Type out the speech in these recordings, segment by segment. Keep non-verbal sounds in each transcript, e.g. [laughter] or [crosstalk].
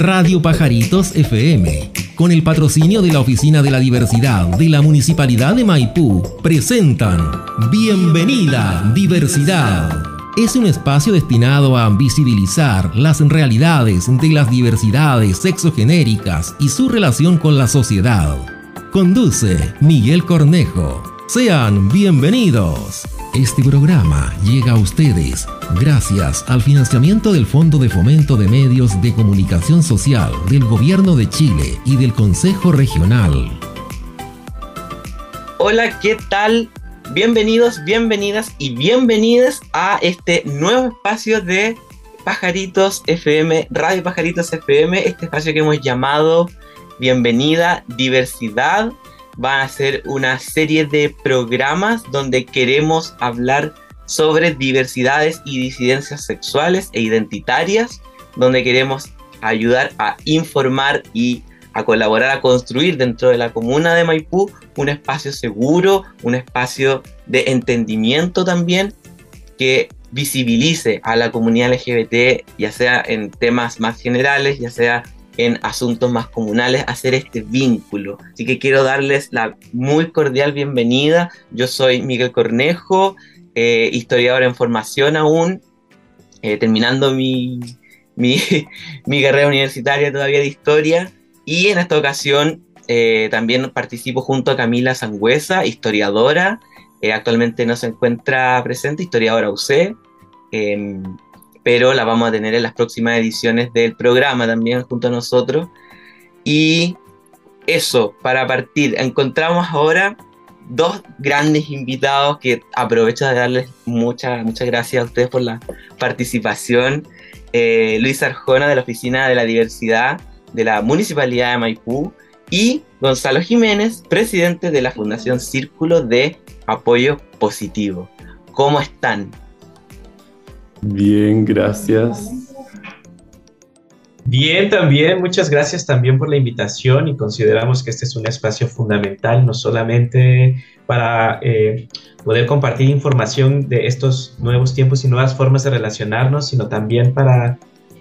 Radio Pajaritos FM, con el patrocinio de la Oficina de la Diversidad de la Municipalidad de Maipú, presentan Bienvenida Diversidad. Es un espacio destinado a visibilizar las realidades de las diversidades sexogenéricas y su relación con la sociedad. Conduce Miguel Cornejo. Sean bienvenidos. Este programa llega a ustedes gracias al financiamiento del Fondo de Fomento de Medios de Comunicación Social del Gobierno de Chile y del Consejo Regional. Hola, ¿qué tal? Bienvenidos, bienvenidas y bienvenidas a este nuevo espacio de Pajaritos FM, Radio Pajaritos FM, este espacio que hemos llamado Bienvenida Diversidad van a ser una serie de programas donde queremos hablar sobre diversidades y disidencias sexuales e identitarias, donde queremos ayudar a informar y a colaborar a construir dentro de la comuna de Maipú un espacio seguro, un espacio de entendimiento también que visibilice a la comunidad LGBT, ya sea en temas más generales, ya sea en asuntos más comunales, hacer este vínculo. Así que quiero darles la muy cordial bienvenida. Yo soy Miguel Cornejo, eh, historiador en formación aún, eh, terminando mi, mi, [laughs] mi, carrera universitaria todavía de historia. Y en esta ocasión eh, también participo junto a Camila Sangüesa, historiadora. actualmente no se encuentra presente, historiadora UC em, pero la vamos a tener en las próximas ediciones del programa también junto a nosotros. Y eso, para partir, encontramos ahora dos grandes invitados que aprovecho de darles muchas muchas gracias a ustedes por la participación. Eh, Luis Arjona de la Oficina de la Diversidad de la Municipalidad de Maipú y Gonzalo Jiménez, presidente de la Fundación Círculo de Apoyo Positivo. ¿Cómo están? Bien, gracias. Bien, también, muchas gracias también por la invitación y consideramos que este es un espacio fundamental, no solamente para eh, poder compartir información de estos nuevos tiempos y nuevas formas de relacionarnos, sino también para,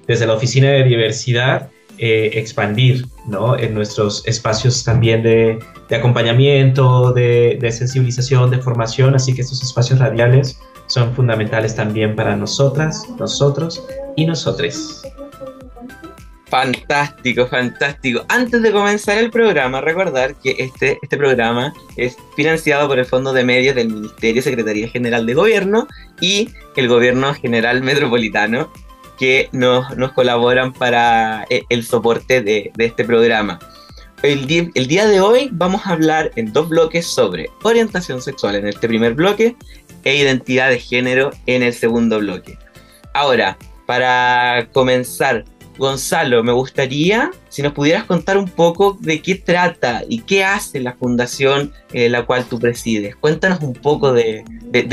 desde la Oficina de Diversidad, eh, expandir ¿no? en nuestros espacios también de, acompañamiento, de sensibilización, de formación, así que estos espacios radiales son fundamentales también para nosotras, nosotros y nosotres. Fantástico, fantástico. Antes de comenzar el programa, recordar que este, este programa es financiado por el Fondo de Medios del Ministerio Secretaría General de Gobierno y el Gobierno General Metropolitano, que nos, nos colaboran para eh, el soporte de, de este programa. El el día, de hoy vamos a hablar en dos bloques sobre orientación sexual en este primer bloque e identidad de género en el segundo bloque. Ahora, para comenzar, Gonzalo, me gustaría si nos pudieras contar un poco de qué trata y qué hace la fundación en la cual tú presides. Cuéntanos un poco de,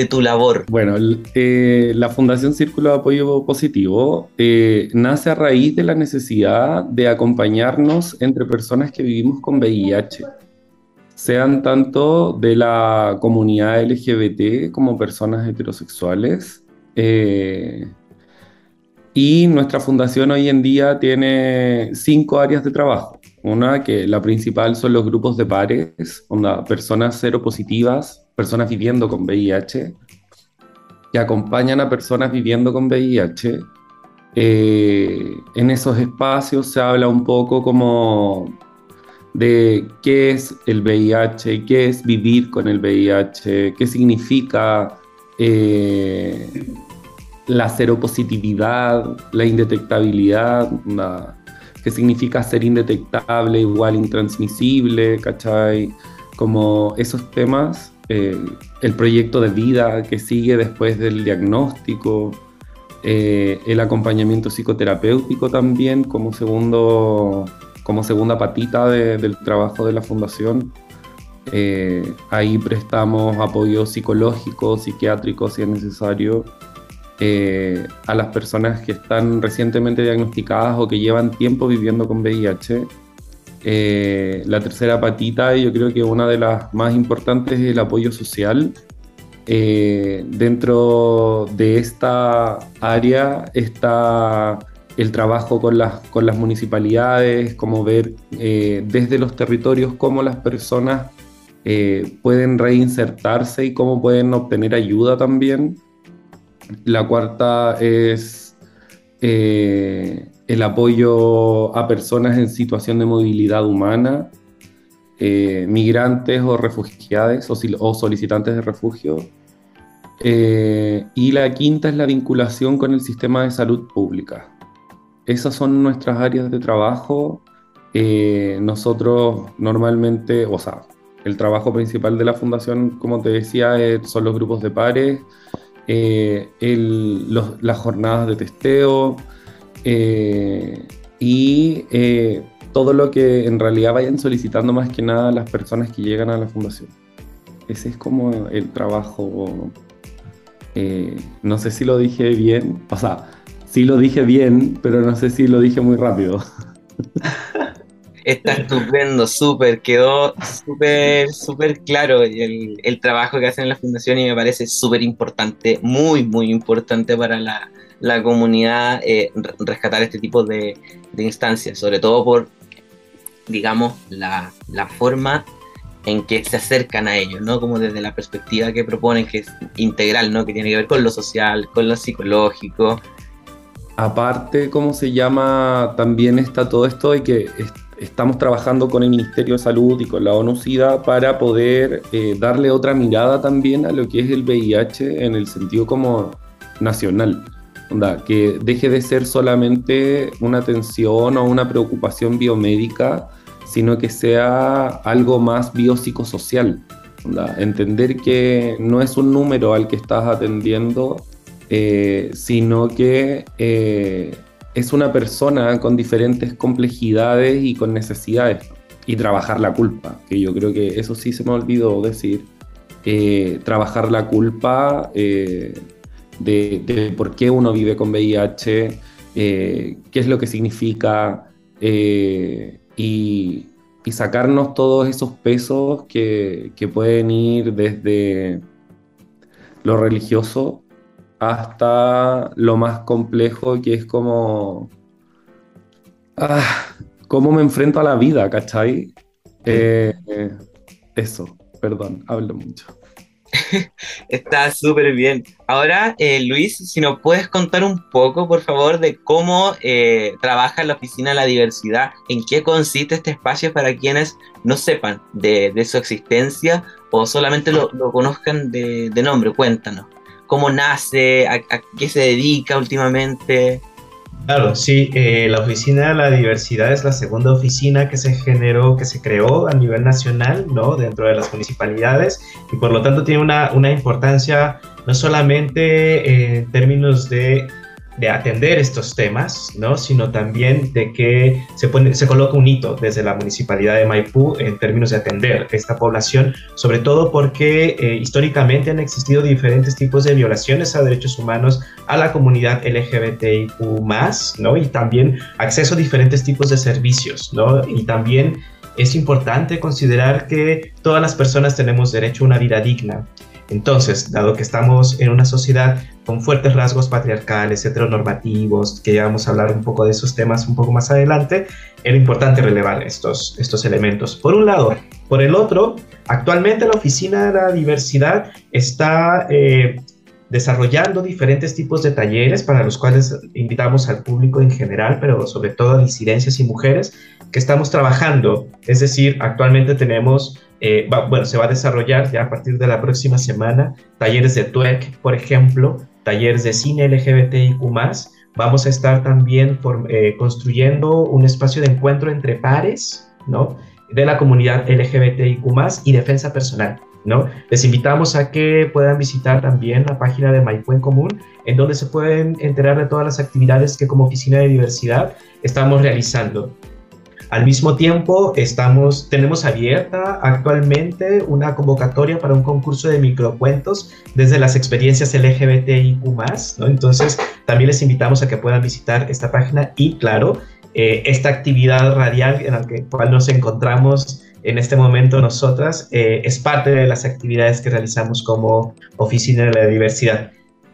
tu labor. Bueno, eh, la Fundación Círculo de Apoyo Positivo eh, nace a raíz de la necesidad de acompañarnos entre personas que vivimos con VIH sean tanto de la comunidad LGBT como personas heterosexuales. Eh, y nuestra fundación hoy en día tiene cinco áreas de trabajo. Una que la principal son los grupos de pares, personas cero positivas, personas viviendo con VIH, que acompañan a personas viviendo con VIH. Eh, en esos espacios se habla un poco como de qué es el VIH, qué es vivir con el VIH, qué significa eh, la seropositividad, la indetectabilidad, qué significa ser indetectable igual intransmisible, ¿cachai? Como esos temas, eh, el proyecto de vida que sigue después del diagnóstico, eh, el acompañamiento psicoterapéutico también como segundo como segunda patita del trabajo de la fundación. Eh, ahí prestamos apoyo psicológico, psiquiátrico, si es necesario, eh, a las personas que están recientemente diagnosticadas o que llevan tiempo viviendo con VIH. Eh, la tercera patita, yo creo que una de las más importantes es el apoyo social. dentro de esta área está el trabajo con las, con las municipalidades, cómo ver eh, desde los territorios cómo las personas eh, pueden reinsertarse y cómo pueden obtener ayuda también. La cuarta es eh, el apoyo a personas en situación de movilidad humana, migrantes o refugiados o, solicitantes de refugio. y la quinta es la vinculación con el sistema de salud pública esas son nuestras áreas de trabajo. Eh, nosotros normalmente, o sea, el trabajo principal de la fundación, como te decía, son los grupos de pares, eh, las jornadas de testeo eh, y todo lo que en realidad vayan solicitando más que nada las personas que llegan a la fundación. Ese es como el trabajo, no sé si lo dije bien, o sea, sí lo dije bien, pero no sé si lo dije muy rápido. Está estupendo, súper, quedó súper, súper claro el, el, trabajo que hacen en la fundación y me parece súper importante, muy, muy importante para la, la comunidad eh, rescatar este tipo de, de, instancias, sobre todo por, digamos, la, la, forma en que se acercan a ellos, ¿no? Como desde la perspectiva que proponen, que es integral, ¿no? Que tiene que ver con lo social, con lo psicológico, aparte, ¿cómo se llama? También está todo esto de que estamos trabajando con el Ministerio de Salud y con la ONU-SIDA para poder eh, darle otra mirada también a lo que es el VIH en el sentido como nacional. que deje de ser solamente una atención o una preocupación biomédica, sino que sea algo más biopsicosocial. Entender que no es un número al que estás atendiendo, eh, sino que eh, es una persona con diferentes complejidades y con necesidades. Y trabajar la culpa, que yo creo que eso sí se me olvidó decir. Eh, trabajar la culpa de, por qué uno vive con VIH, qué es lo que significa, y, sacarnos todos esos pesos que, que pueden ir desde lo religioso hasta lo más complejo que es como... Ah, ¿Cómo me enfrento a la vida, cachai? Eh, eso, perdón, hablo mucho. [laughs] Está súper bien. Ahora, eh, Luis, si nos puedes contar un poco, por favor, de cómo eh, trabaja la Oficina de la Diversidad, en qué consiste este espacio para quienes no sepan de, su existencia o solamente lo, conozcan de nombre. Cuéntanos cómo nace, a, qué se dedica últimamente. Claro, sí, eh, la Oficina de la Diversidad es la segunda oficina que se generó, que se creó a nivel nacional, ¿no? Dentro de las municipalidades y por lo tanto tiene una, una importancia no solamente en términos de de atender estos temas, ¿no? sino también de que se, pone, coloca un hito desde la municipalidad de Maipú en términos de atender esta población, sobre todo porque eh, históricamente han existido diferentes tipos de violaciones a derechos humanos a la comunidad LGBTIQ+, ¿no? y también acceso a diferentes tipos de servicios, ¿no? y también es importante considerar que todas las personas tenemos derecho a una vida digna entonces, dado que estamos en una sociedad con fuertes rasgos patriarcales, heteronormativos, que ya vamos a hablar un poco de esos temas un poco más adelante, era importante relevar estos, estos elementos. Por un lado. Por el otro, actualmente la Oficina de la Diversidad está eh, desarrollando diferentes tipos de talleres para los cuales invitamos al público en general, pero sobre todo a disidencias y mujeres que estamos trabajando. Es decir, actualmente tenemos eh, bueno, se va a desarrollar ya a partir de la próxima semana talleres de TWEC, por ejemplo, talleres de cine LGBTIQ+. Vamos a estar también eh, construyendo un espacio de encuentro entre pares, ¿no? De la comunidad LGBTIQ+, y defensa personal, ¿no? Les invitamos a que puedan visitar también la página de Maipú en Común, en donde se pueden enterar de todas las actividades que como Oficina de Diversidad estamos realizando. Al mismo tiempo, estamos, tenemos abierta actualmente una convocatoria para un concurso de microcuentos desde las experiencias LGBTIQ+, ¿no? Entonces, también les invitamos a que puedan visitar esta página y, claro, eh, esta actividad radial en la que, cual nos encontramos en este momento nosotras eh, es parte de las actividades que realizamos como Oficina de la Diversidad.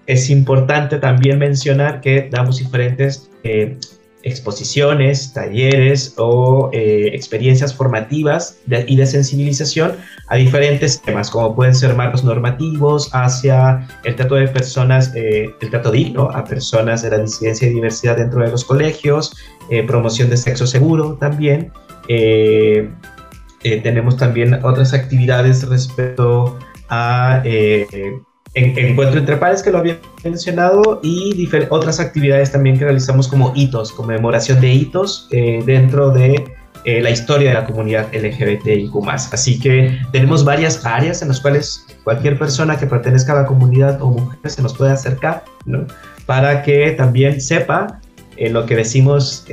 es importante también mencionar que damos diferentes eh, exposiciones, talleres o eh, experiencias formativas y de sensibilización a diferentes temas, como pueden ser marcos normativos hacia el trato de personas, eh, el trato digno a personas de la disidencia y diversidad dentro de los colegios, eh, promoción de sexo seguro también. tenemos también otras actividades respecto a en, encuentro entre pares que lo había mencionado y otras actividades también que realizamos como hitos, conmemoración de hitos eh, dentro de eh, la historia de la comunidad LGBTIQ+. Así que tenemos varias áreas en las cuales cualquier persona que pertenezca a la comunidad o mujer se nos puede acercar, ¿no? Para que también sepa eh, lo que decimos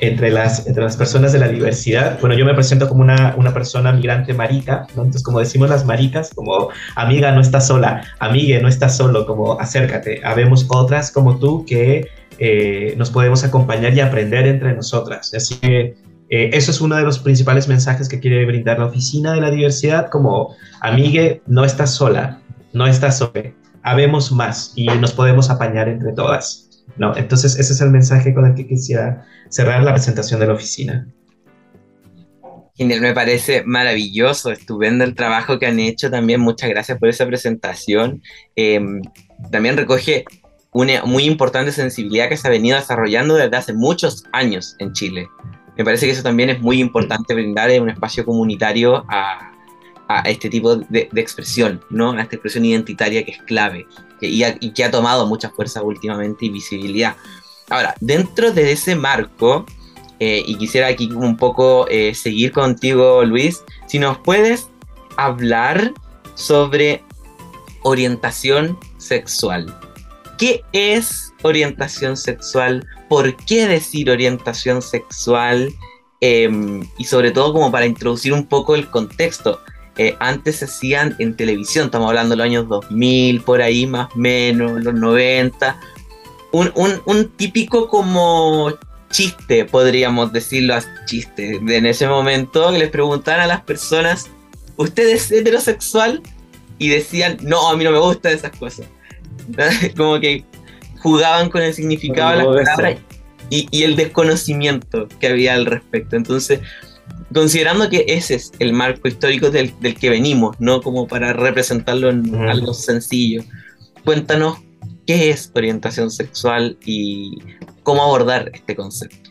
entre las, entre las personas de la diversidad. Bueno, yo me presento como una, una persona migrante marica, ¿no? Entonces, como decimos las maricas, como amiga, no estás sola, amigue, no estás solo, como acércate. Habemos otras como tú que eh, nos podemos acompañar y aprender entre nosotras. Así que eh, eso es uno de los principales mensajes que quiere brindar la Oficina de la Diversidad, como amigue, no estás sola, no estás sola, habemos más y nos podemos apañar entre todas. ¿No? Entonces, ese es el mensaje con el que quisiera cerrar la presentación de la oficina. Genial, me parece maravilloso, estupendo el trabajo que han hecho también. Muchas gracias por esa presentación. Em, también recoge una muy importante sensibilidad que se ha venido desarrollando desde hace muchos años en Chile. Me parece que eso también es muy importante brindar un espacio comunitario a, este tipo de, de, expresión, ¿no? A esta expresión identitaria que es clave y, que ha tomado mucha fuerza últimamente y visibilidad. Ahora, dentro de ese marco, eh, y quisiera aquí un poco eh, seguir contigo, Luis, si nos puedes hablar sobre orientación sexual. ¿Qué es orientación sexual? ¿Por qué decir orientación sexual? Em, y sobre todo como para introducir un poco el contexto. Eh, antes se hacían en televisión, estamos hablando de los años 2000, por ahí más o menos, los 90. Un, un, típico como chiste, podríamos decirlo así, chiste, de en ese momento que les preguntaban a las personas, ¿usted es heterosexual? Y decían, no, a mí no me gustan esas cosas. [laughs] como que jugaban con el significado de las palabras y, y, el desconocimiento que había al respecto. Entonces, considerando que ese es el marco histórico del, que venimos, no como para representarlo en algo sencillo. Cuéntanos qué es orientación sexual y cómo abordar este concepto.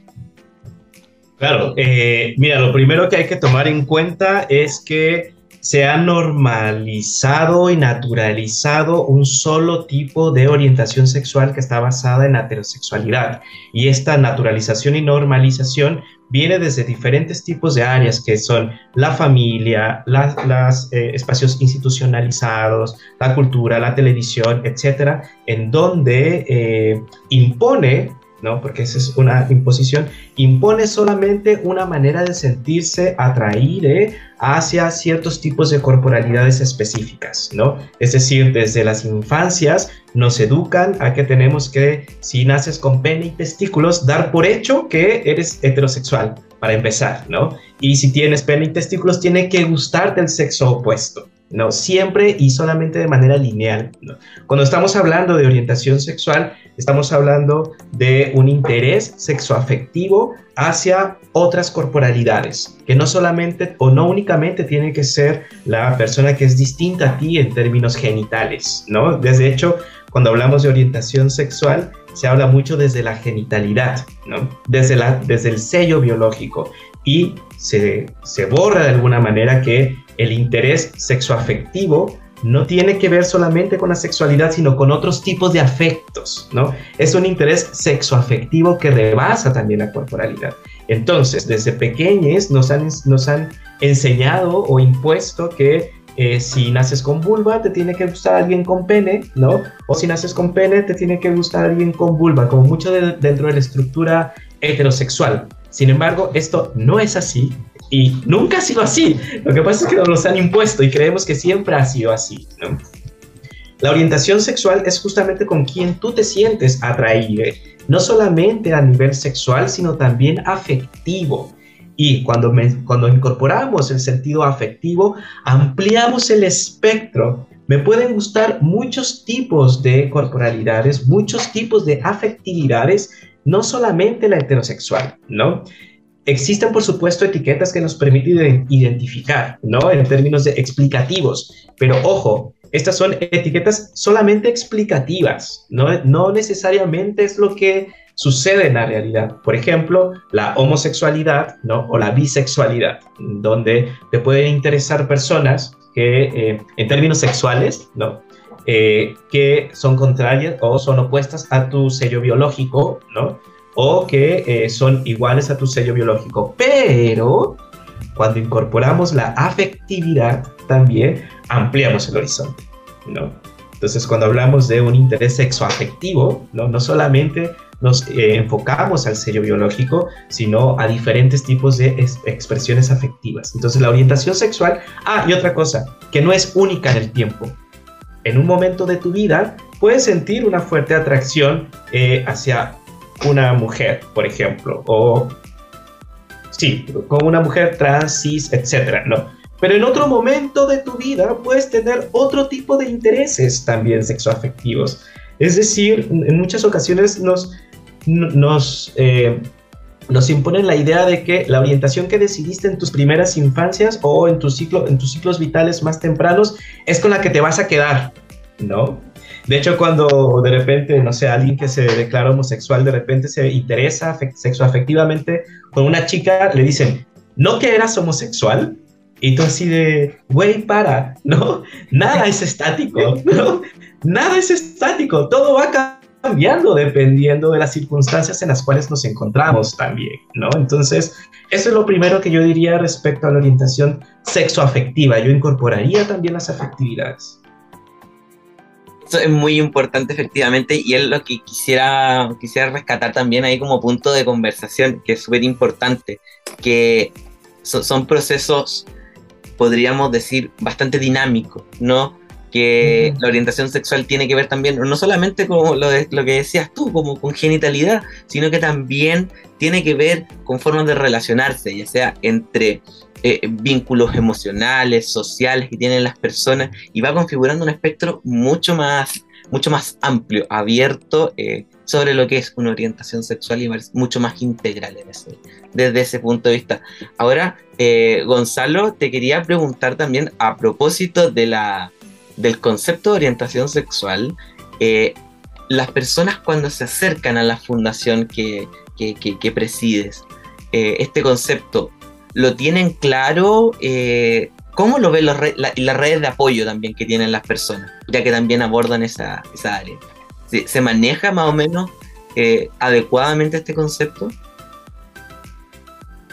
Claro, eh, mira, lo primero que hay que tomar en cuenta es que se ha normalizado y naturalizado un solo tipo de orientación sexual que está basada en la heterosexualidad. Y esta naturalización y normalización viene desde diferentes tipos de áreas que son la familia, los eh, espacios institucionalizados, la cultura, la televisión, etcétera, en donde eh, impone ¿no? Porque esa es una imposición, impone solamente una manera de sentirse atraído hacia ciertos tipos de corporalidades específicas, ¿no? Es decir, desde las infancias nos educan a que tenemos que, si naces con pene y testículos, dar por hecho que eres heterosexual, para empezar, ¿no? Y si tienes pene y testículos, tiene que gustarte el sexo opuesto. ¿No? Siempre y solamente de manera lineal. Cuando estamos hablando de orientación sexual, estamos hablando de un interés sexoafectivo hacia otras corporalidades, que no solamente o no únicamente tiene que ser la persona que es distinta a ti en términos genitales, ¿no? Desde hecho, cuando hablamos de orientación sexual, se habla mucho desde la genitalidad, ¿no? Desde, la, desde el sello biológico y se, se borra de alguna manera que el interés sexoafectivo no tiene que ver solamente con la sexualidad, sino con otros tipos de afectos, ¿no? Es un interés sexoafectivo que rebasa también la corporalidad. Entonces, desde pequeños nos han, nos han enseñado o impuesto que eh, si naces con vulva, te tiene que gustar alguien con pene, ¿no? O si naces con pene, te tiene que gustar alguien con vulva, como mucho dentro de la estructura heterosexual. Sin embargo, esto no es así y nunca ha sido así. Lo que pasa es que nos los han impuesto y creemos que siempre ha sido así. La orientación sexual es justamente con quien tú te sientes atraído, no solamente a nivel sexual, sino también afectivo. Y cuando, cuando incorporamos el sentido afectivo, ampliamos el espectro me pueden gustar muchos tipos de corporalidades, muchos tipos de afectividades, no solamente la heterosexual, ¿no? Existen, por supuesto, etiquetas que nos permiten identificar, ¿no? En términos de explicativos, pero ojo, estas son etiquetas solamente explicativas, ¿no? No necesariamente es lo que sucede en la realidad. Por ejemplo, la homosexualidad, ¿no? O la bisexualidad, donde te pueden interesar personas que, eh, en términos sexuales, ¿no? Eh, que son contrarias o son opuestas a tu sello biológico, ¿no? O que eh, son iguales a tu sello biológico. Pero cuando incorporamos la afectividad, también ampliamos el horizonte, ¿no? Entonces, cuando hablamos de un interés sexoafectivo, ¿no? no solamente nos eh, enfocamos al sello biológico, sino a diferentes tipos de expresiones afectivas. Entonces, la orientación sexual, ah, y otra cosa, que no es única en el tiempo. En un momento de tu vida puedes sentir una fuerte atracción eh, hacia una mujer, por ejemplo, o sí, con una mujer trans, cis, etcétera, ¿no? Pero en otro momento de tu vida puedes tener otro tipo de intereses también sexoafectivos. Es decir, en muchas ocasiones nos, nos, eh, nos imponen la idea de que la orientación que decidiste en tus primeras infancias o en, tu ciclo, en tus ciclos vitales más tempranos es con la que te vas a quedar, ¿no? De hecho, cuando de repente, no sé, alguien que se declara homosexual de repente se interesa sexoafectivamente con una chica, le dicen, ¿no que eras homosexual? Y tú así de, güey, para, ¿no? Nada es estático, ¿no? Nada es estático, todo va cambiando dependiendo de las circunstancias en las cuales nos encontramos también, ¿no? Entonces, eso es lo primero que yo diría respecto a la orientación sexoafectiva. Yo incorporaría también las afectividades es muy importante efectivamente y es lo que quisiera, quisiera rescatar también ahí como punto de conversación, que es súper importante, que son procesos, podríamos decir, bastante dinámicos, ¿no? que la orientación sexual tiene que ver también, no solamente con lo, lo que decías tú, como con genitalidad, sino que también tiene que ver con formas de relacionarse, ya sea entre eh, vínculos emocionales, sociales que tienen las personas y va configurando un espectro mucho más, mucho más amplio, abierto eh, sobre lo que es una orientación sexual y mucho más integral desde ese punto de vista. Ahora, eh, Gonzalo, te quería preguntar también a propósito de la, del concepto de orientación sexual, las personas cuando se acercan a la fundación que, que presides, este concepto lo tienen claro. Eh, ¿Cómo lo ven las redes de apoyo también que tienen las personas? Ya que también abordan esa, área. ¿Se, maneja más o menos eh, adecuadamente este concepto?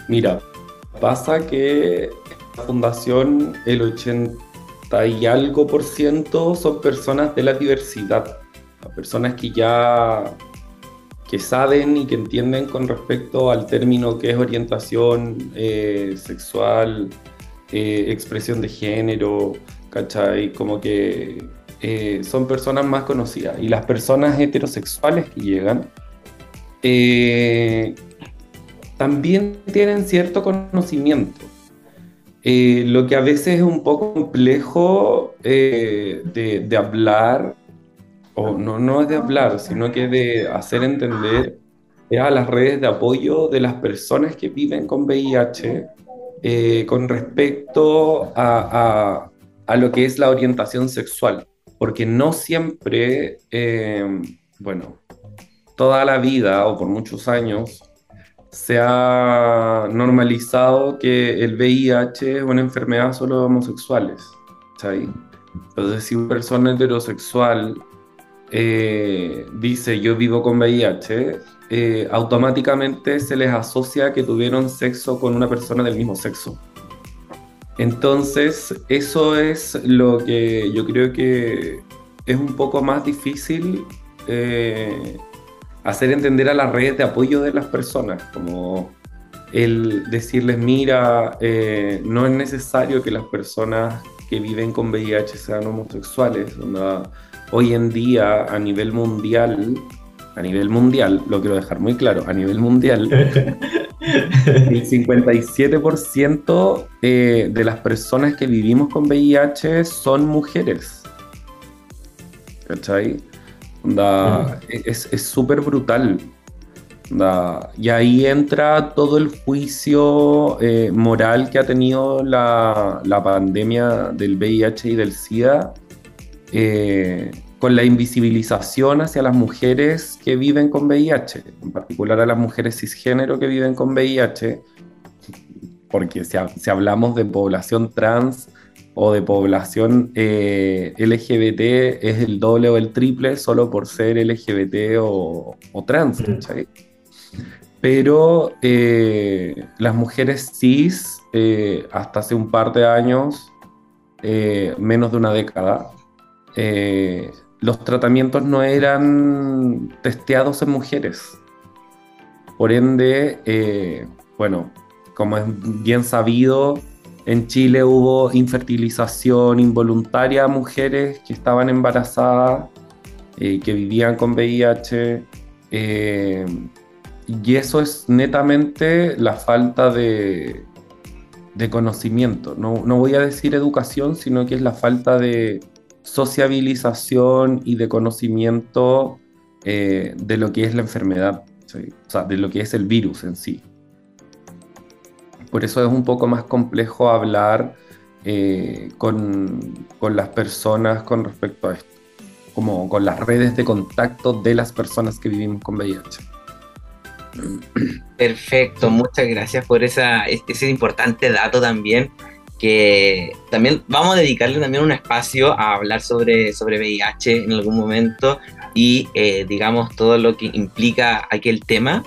Mira, pasa que la fundación, el 80 y algo por ciento son personas de la diversidad, personas que ya que saben y que entienden con respecto al término que es orientación eh, sexual, eh, expresión de género, ¿cachai? Como que eh, son personas más conocidas. Y las personas heterosexuales que llegan también tienen cierto conocimiento. lo que a veces es un poco complejo de, de hablar o no, no es de hablar, sino que de hacer entender a las redes de apoyo de las personas que viven con VIH eh, con respecto a, a, lo que es la orientación sexual, porque no siempre, eh, bueno, toda la vida o por muchos años se ha normalizado que el VIH es una enfermedad solo de homosexuales. Entonces, si una persona heterosexual eh, dice yo vivo con VIH, eh, automáticamente se les asocia que tuvieron sexo con una persona del mismo sexo. Entonces, eso es lo que yo creo que es un poco más difícil eh, hacer entender a las redes de apoyo de las personas, como el decirles, mira, no es necesario que las personas que viven con VIH sean homosexuales, hoy en día a nivel mundial, a nivel mundial, lo quiero dejar muy claro, a nivel mundial, [laughs] el 57% eh, de las personas que vivimos con VIH son mujeres. ¿cachai? es súper brutal. y ahí entra todo el juicio eh, moral que ha tenido la, la, pandemia del VIH y del SIDA, eh, con la invisibilización hacia las mujeres que viven con VIH, en particular a las mujeres cisgénero que viven con VIH, porque si, si hablamos de población trans, o de población eh, LGBT es el doble o el triple solo por ser LGBT o, trans, Pero eh, las mujeres cis, hasta hace un par de años, menos de una década, los tratamientos no eran testeados en mujeres. Por ende, bueno, como es bien sabido, en Chile hubo infertilización involuntaria a mujeres que estaban embarazadas, eh, que vivían con VIH. Eh, y eso es netamente la falta de, conocimiento. No, voy a decir educación, sino que es la falta de sociabilización y de conocimiento eh, de lo que es la enfermedad, o sea, de lo que es el virus en sí. Por eso es un poco más complejo hablar eh, con, las personas con respecto a esto, como con las redes de contacto de las personas que vivimos con VIH. Perfecto, muchas gracias por esa, ese importante dato también, que también vamos a dedicarle también un espacio a hablar sobre, sobre VIH en algún momento y eh, digamos todo lo que implica aquel tema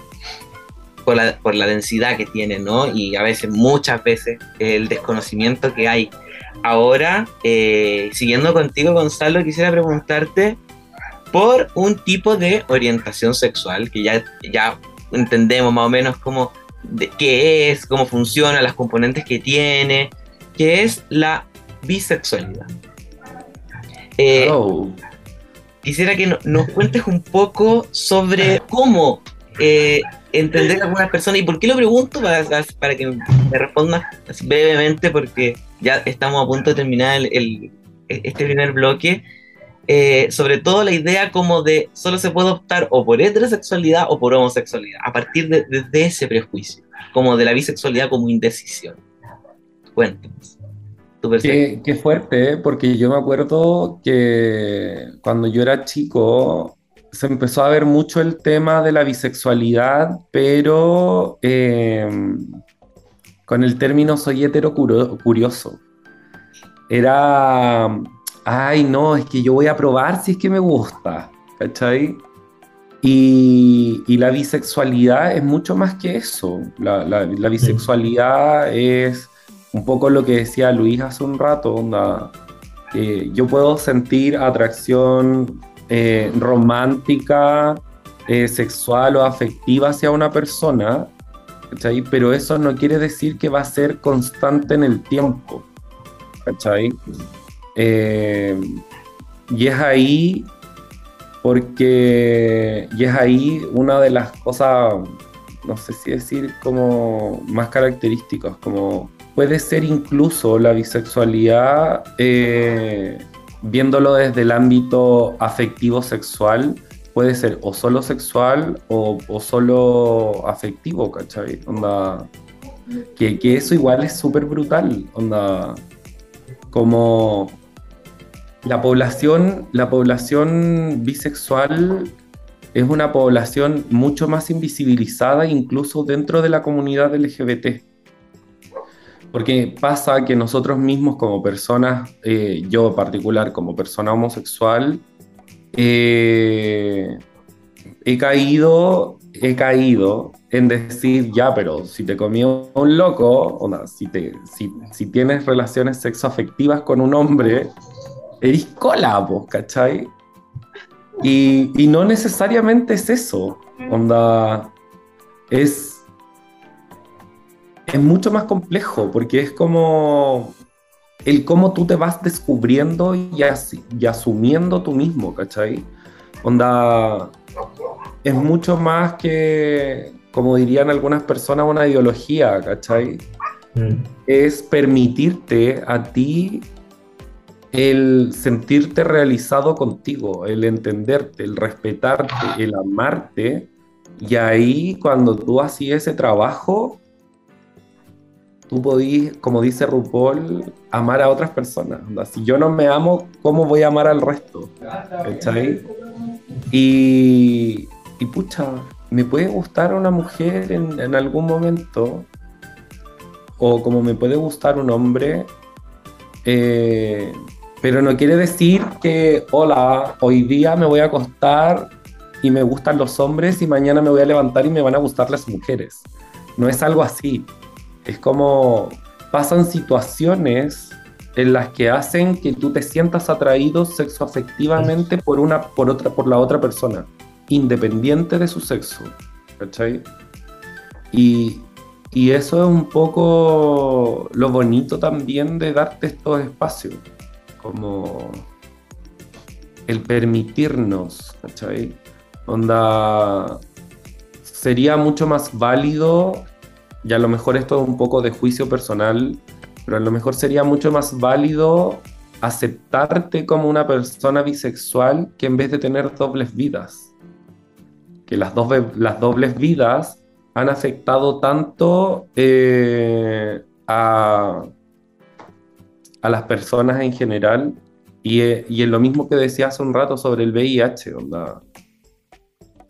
por la, densidad que tiene, ¿no? Y a veces, muchas veces, el desconocimiento que hay. Ahora, eh, siguiendo contigo, Gonzalo, quisiera preguntarte por un tipo de orientación sexual, que ya, ya entendemos más o menos cómo, qué es, cómo funciona, las componentes que tiene, que es la bisexualidad. Eh, oh. Quisiera que nos cuentes un poco sobre cómo eh, entender a algunas personas. ¿Y por qué lo pregunto? Para, que me respondas brevemente, porque ya estamos a punto de terminar el, este primer bloque. Eh, sobre todo la idea como de solo se puede optar o por heterosexualidad o por homosexualidad, a partir de, ese prejuicio, como de la bisexualidad como indecisión. Cuéntanos. Qué, qué, fuerte, ¿eh? porque yo me acuerdo que cuando yo era chico, se empezó a ver mucho el tema de la bisexualidad, pero em, con el término soy hetero curioso. Era, ay, no, es que yo voy a probar si es que me gusta, ¿cachai? Y, la bisexualidad es mucho más que eso. La, bisexualidad es un poco lo que decía Luis hace un rato, onda, yo puedo sentir atracción eh, romántica, eh, sexual o afectiva hacia una persona, pero eso no quiere decir que va a ser constante en el tiempo. Eh, y es ahí porque y es ahí una de las cosas, no sé si decir como más características, como puede ser incluso la bisexualidad viéndolo desde el ámbito afectivo sexual, puede ser o solo sexual o, solo afectivo, ¿cachai? Onda, que, eso igual es súper brutal, onda, como la población, la población bisexual es una población mucho más invisibilizada incluso dentro de la comunidad LGBT. Porque pasa que nosotros mismos como personas, eh, yo en particular como persona homosexual, eh, he caído, he caído en decir, ya, pero si te comió un loco, o si, te, si, tienes relaciones sexoafectivas con un hombre, eres cola, ¿cachai? Y, y no necesariamente es eso, onda, es es mucho más complejo porque es como el cómo tú te vas descubriendo y, y asumiendo tú mismo, ¿cachai? Onda, es mucho más que, como dirían algunas personas, una ideología, ¿cachai? Mm. Es permitirte a ti el sentirte realizado contigo, el entenderte, el respetarte, el amarte. Y ahí cuando tú hacías ese trabajo, tú podís, como dice RuPaul, amar a otras personas. Si yo no me amo, ¿cómo voy a amar al resto? ¿Cachai? Y, y pucha, me puede gustar una mujer en, en algún momento, o como me puede gustar un hombre, eh, pero no quiere decir que, hola, hoy día me voy a acostar y me gustan los hombres y mañana me voy a levantar y me van a gustar las mujeres. No es algo así. Es como pasan situaciones en las que hacen que tú te sientas atraído sexoafectivamente por una por otra por la otra persona, independiente de su sexo. ¿Cachai? Y, y eso es un poco lo bonito también de darte estos espacios como el permitirnos, ¿cachai? Sería mucho más válido, y a lo mejor esto es un poco de juicio personal, pero a lo mejor sería mucho más válido aceptarte como una persona bisexual que en vez de tener dobles vidas. Que las, las dobles vidas han afectado tanto eh, a a las personas en general y, eh, y en lo mismo que decía hace un rato sobre el VIH, onda,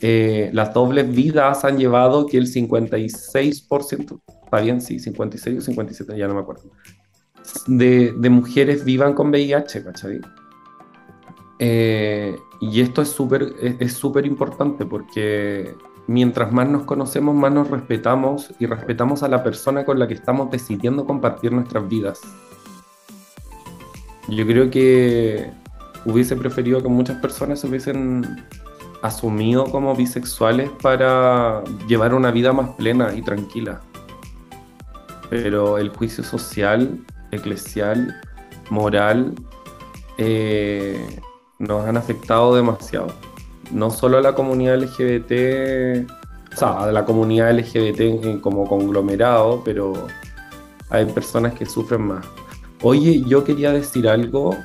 eh, las dobles vidas han llevado que el 56%, está bien, sí, 56 o 57, ya no me acuerdo, de, mujeres vivan con VIH, ¿cachai? Eh, y esto es súper es súper importante porque mientras más nos conocemos, más nos respetamos y respetamos a la persona con la que estamos decidiendo compartir nuestras vidas. Yo creo que hubiese preferido que muchas personas se hubiesen asumido como bisexuales para llevar una vida más plena y tranquila. Pero el juicio social, eclesial, moral, eh, nos han afectado demasiado. No solo a la comunidad LGBT, o sea, a la comunidad LGBT como conglomerado, pero hay personas que sufren más. Oye, yo quería decir algo.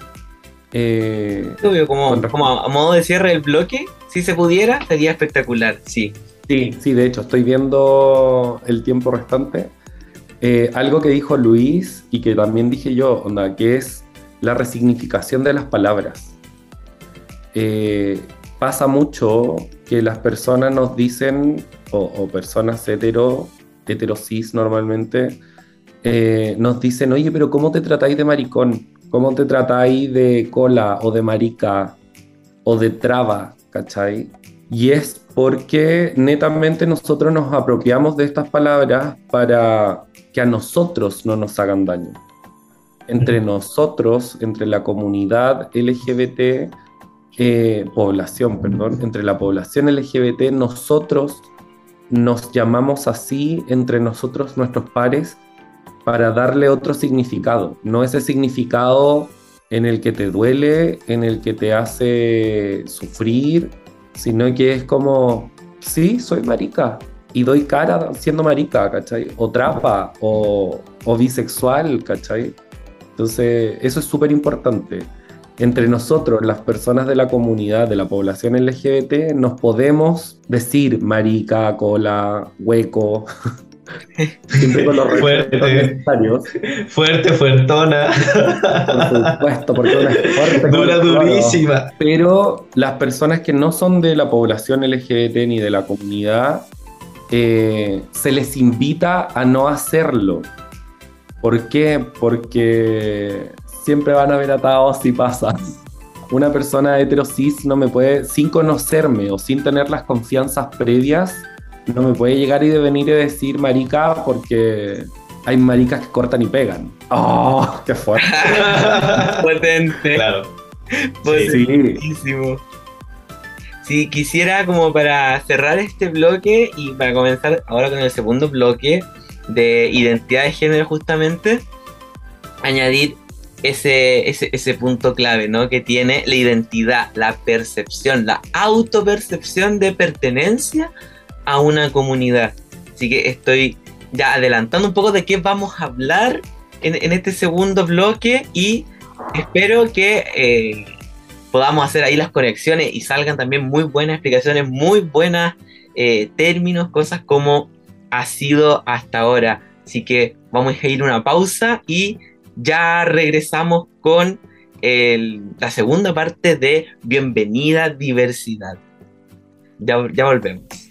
Eh, como, a modo de cierre del bloque, si se pudiera, sería espectacular, sí. Sí, sí, de hecho, estoy viendo el tiempo restante. Eh, algo que dijo Luis y que también dije yo, onda, que es la resignificación de las palabras. Eh, pasa mucho que las personas nos dicen, o, personas hetero, heterosis normalmente, eh, nos dicen, oye, pero ¿cómo te tratáis de maricón? ¿Cómo te tratáis de cola o de marica o de traba? ¿Cachai? Y es porque netamente nosotros nos apropiamos de estas palabras para que a nosotros no nos hagan daño. Entre nosotros, entre la comunidad LGBT, eh, población, perdón, entre la población LGBT, nosotros nos llamamos así entre nosotros, nuestros pares, para darle otro significado, no ese significado en el que te duele, en el que te hace sufrir, sino que es como, sí, soy marica y doy cara siendo marica, ¿cachai? O trapa, o, o bisexual, ¿cachai? Entonces, eso es súper importante. Entre nosotros, las personas de la comunidad, de la población LGBT, nos podemos decir marica, cola, hueco, [laughs] Siempre con los fuerte, necesarios. Fuerte, fuertona. Por supuesto, porque una es fuerte. Dura, durísima. Pero las personas que no son de la población LGBT ni de la comunidad, eh, se les invita a no hacerlo. ¿Por qué? Porque siempre van a ver atados si pasa. Una persona heterosis no me puede, sin conocerme o sin tener las confianzas previas, no me puede llegar y de venir y decir marica porque hay maricas que cortan y pegan. ¡Oh! [laughs] ¡Qué fuerte! [laughs] Potente. Claro. Potentísimo. Sí. quisiera como para cerrar este bloque y para comenzar ahora con el segundo bloque de identidad de género justamente, añadir ese, ese, ese punto clave, ¿no? Que tiene la identidad, la percepción, la autopercepción de pertenencia a una comunidad. Así que estoy ya adelantando un poco de qué vamos a hablar en, este segundo bloque y espero que eh, podamos hacer ahí las conexiones y salgan también muy buenas explicaciones, muy buenas eh, términos, cosas como ha sido hasta ahora. Así que vamos a ir una pausa y ya regresamos con la segunda parte de Bienvenida Diversidad. Ya, ya volvemos.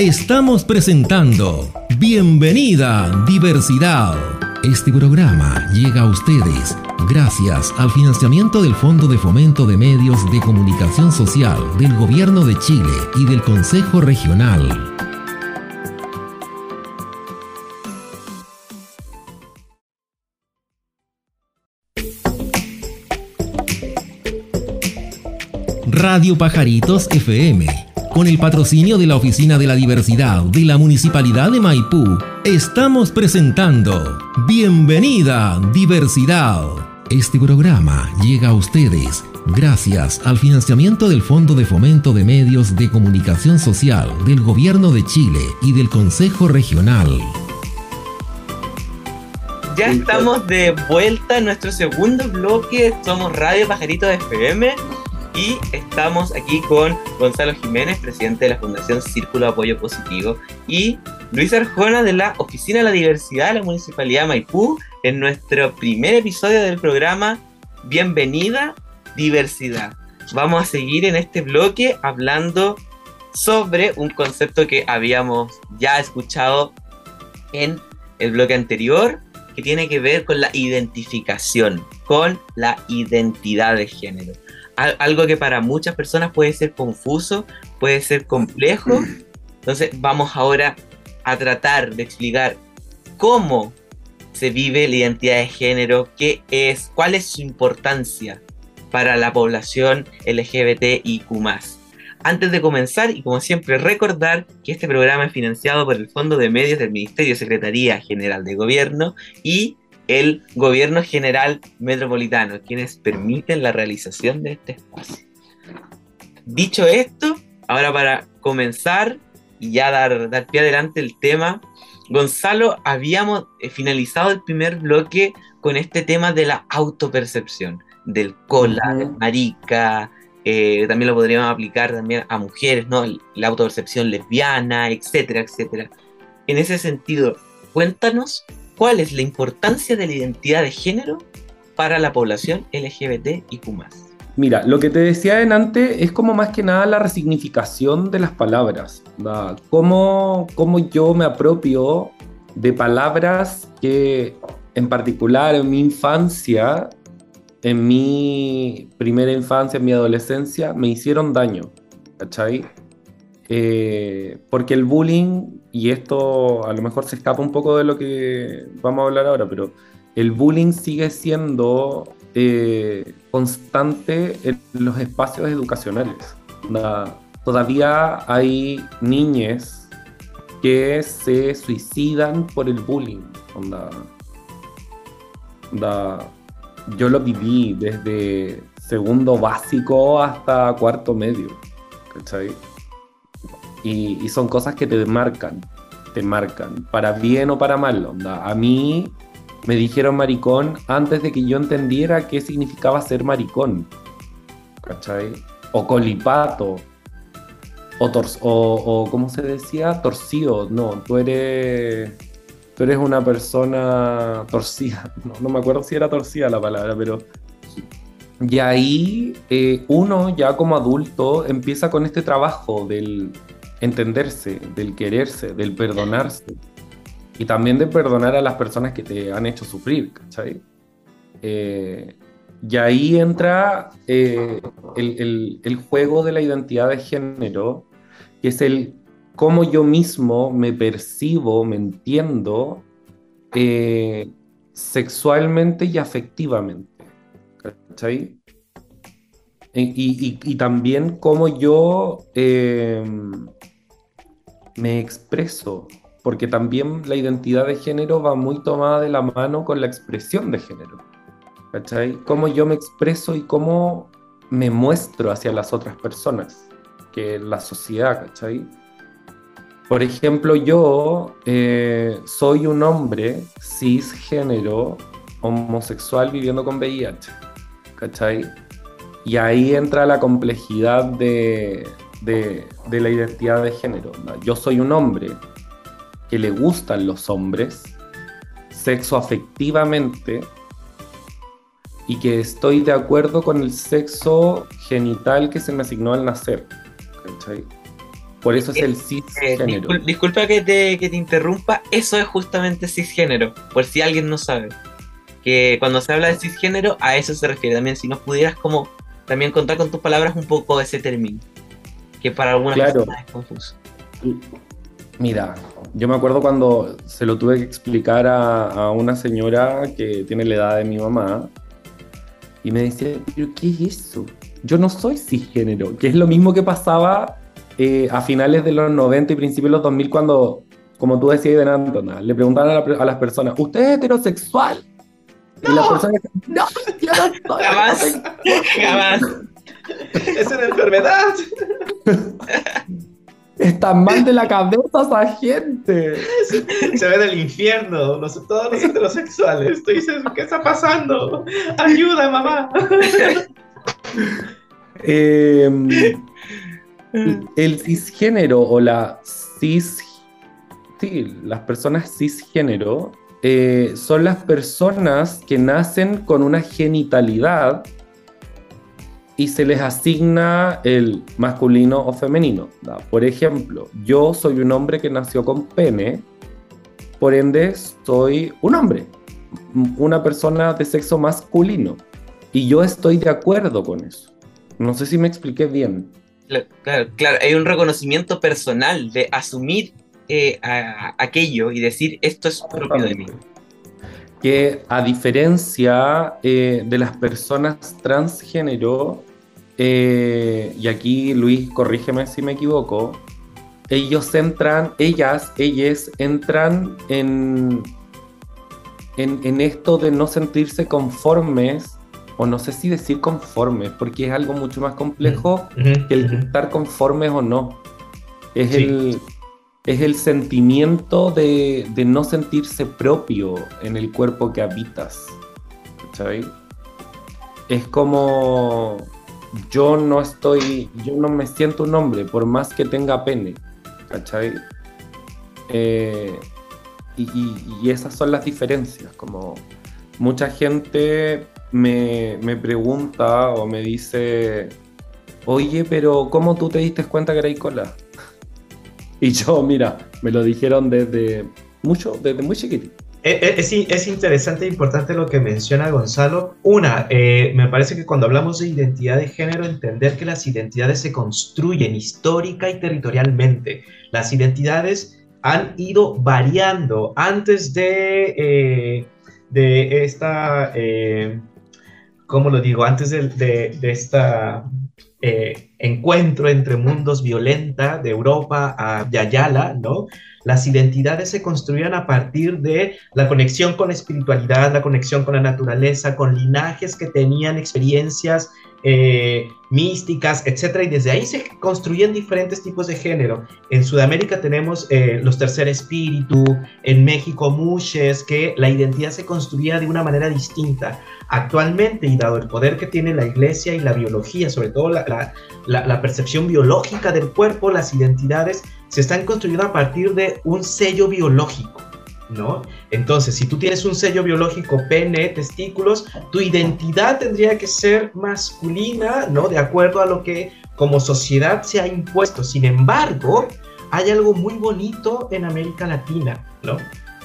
Estamos presentando Bienvenida Diversidad. Este programa llega a ustedes gracias al financiamiento del Fondo de Fomento de Medios de Comunicación Social del Gobierno de Chile y del Consejo Regional. Radio Pajaritos FM con el patrocinio de la Oficina de la Diversidad de la Municipalidad de Maipú, estamos presentando Bienvenida Diversidad. Este programa llega a ustedes gracias al financiamiento del Fondo de Fomento de Medios de Comunicación Social del Gobierno de Chile y del Consejo Regional. Ya estamos de vuelta en nuestro segundo bloque. Somos Radio Pajarito FM y estamos aquí con Gonzalo Jiménez, presidente de la Fundación Círculo Apoyo Positivo, y Luis Arjona de la Oficina de la Diversidad de la Municipalidad de Maipú, en nuestro primer episodio del programa Bienvenida Diversidad. Vamos a seguir en este bloque hablando sobre un concepto que habíamos ya escuchado en el bloque anterior, que tiene que ver con la identificación, con la identidad de género algo que para muchas personas puede ser confuso, puede ser complejo. Entonces vamos ahora a tratar de explicar cómo se vive la identidad de género, qué es, cuál es su importancia para la población LGBTIQ. Antes de comenzar, y como siempre, recordar que este programa es financiado por el Fondo de Medios del Ministerio Secretaría General de Gobierno y el gobierno general metropolitano, quienes permiten la realización de este espacio. Dicho esto, ahora para comenzar y ya dar, dar pie adelante el tema, Gonzalo, habíamos eh, finalizado el primer bloque con este tema de la autopercepción, del cola, marica, eh, también lo podríamos aplicar también a mujeres, ¿no? La autopercepción lesbiana, etcétera, etcétera. En ese sentido, cuéntanos cuál es la importancia de la identidad de género para la población LGBT y Q. Mira, lo que te decía en antes es como más que nada la resignificación de las palabras. Cómo, cómo yo me apropio de palabras que en particular en mi infancia, en mi primera infancia, en mi adolescencia, me hicieron daño. ¿Cachai? Eh, porque el bullying, y esto a lo mejor se escapa un poco de lo que vamos a hablar ahora, pero el bullying sigue siendo eh, constante en los espacios educacionales. todavía hay niñas que se suicidan por el bullying. yo lo viví desde segundo básico hasta cuarto medio. ¿cachai? Y, son cosas que te marcan, te marcan, para bien o para mal. Onda. A mí me dijeron maricón antes de que yo entendiera qué significaba ser maricón. ¿Cachai? O colipato. O, o, ¿cómo se decía? Torcido. No, tú eres, tú eres una persona torcida. [laughs] No, no me acuerdo si era torcida la palabra, pero y ahí eh, uno ya como adulto empieza con este trabajo del, entenderse, del quererse, del perdonarse. Y también de perdonar a las personas que te han hecho sufrir, ¿cachai? Eh, y ahí entra eh, el, juego de la identidad de género, que es el cómo yo mismo me percibo, me entiendo eh, sexualmente y afectivamente. ¿Cachai? Y, también cómo yo me expreso, porque también la identidad de género va muy tomada de la mano con la expresión de género. ¿Cachai? Cómo yo me expreso y cómo me muestro hacia las otras personas, que la sociedad, ¿cachai? Por ejemplo, yo eh, soy un hombre cisgénero homosexual viviendo con VIH, ¿cachai? Y ahí entra la complejidad de, de, la identidad de género. Yo soy un hombre que le gustan los hombres, sexo afectivamente, y que estoy de acuerdo con el sexo genital que se me asignó al nacer. Por eso es el eh, eh, cisgénero. disculpa que te, que te interrumpa, eso es justamente cisgénero, por si alguien no sabe. Que cuando se habla de cisgénero, a eso se refiere también. Si nos pudieras como también contar con tus palabras un poco ese término, que para algunas personas es confuso. Mira, yo me acuerdo cuando se lo tuve que explicar a, una señora que tiene la edad de mi mamá y me decía, ¿pero qué es eso? Yo no soy cisgénero, que es lo mismo que pasaba eh, a finales de los 90 y principios de los 2000 cuando, como tú decías, de le preguntaban a, las personas, ¿usted es heterosexual? Y las personas no, yo no soy. Jamás, jamás. Es una enfermedad. Está mal de la cabeza esa gente. Se ve del infierno, todos los heterosexuales. Tú dices, ¿qué está pasando? Ayuda, mamá. Em, el cisgénero o la cis... Sí, las personas cisgénero eh, son las personas que nacen con una genitalidad y se les asigna el masculino o femenino. Por ejemplo, yo soy un hombre que nació con pene, por ende soy un hombre, una persona de sexo masculino. Y yo estoy de acuerdo con eso. No sé si me expliqué bien. Claro, claro, hay un reconocimiento personal de asumir eh, aquello y decir esto es propio de mí. Que a diferencia eh, de las personas transgénero, eh, y aquí Luis, corrígeme si me equivoco, ellos entran, ellas, ellas entran en, en, esto de no sentirse conformes, o no sé si decir conformes, porque es algo mucho más complejo que el estar conformes o no. Es, el, es el sentimiento de, de, no sentirse propio en el cuerpo que habitas. ¿Sabes? Es como yo no estoy, yo no me siento un hombre, por más que tenga pene, ¿cachai? Eh, y, esas son las diferencias, como mucha gente me, pregunta o me dice, oye, pero ¿cómo tú te diste cuenta que era cola? [laughs] Y yo, mira, me lo dijeron desde mucho, desde muy chiquitito. Eh, eh, es, es, interesante e importante lo que menciona Gonzalo. Una, eh, me parece que cuando hablamos de identidad de género, entender que las identidades se construyen histórica y territorialmente. Las identidades han ido variando antes de, de esta, ¿cómo lo digo? Antes de, de esta encuentro entre mundos violenta de Europa a Yayala, ¿no? Las identidades se construían a partir de la conexión con la espiritualidad, la conexión con la naturaleza, con linajes que tenían experiencias eh, místicas, etc. Y desde ahí se construían diferentes tipos de género. En Sudamérica tenemos eh, los tercer espíritu, en México mushes, que la identidad se construía de una manera distinta. Actualmente, y dado el poder que tiene la iglesia y la biología, sobre todo la percepción biológica del cuerpo, las identidades se están construyendo a partir de un sello biológico. ¿No? Entonces, si tú tienes un sello biológico, pene, testículos, tu identidad tendría que ser masculina, ¿no? De acuerdo a lo que como sociedad se ha impuesto. Sin embargo, hay algo muy bonito en América Latina, ¿no?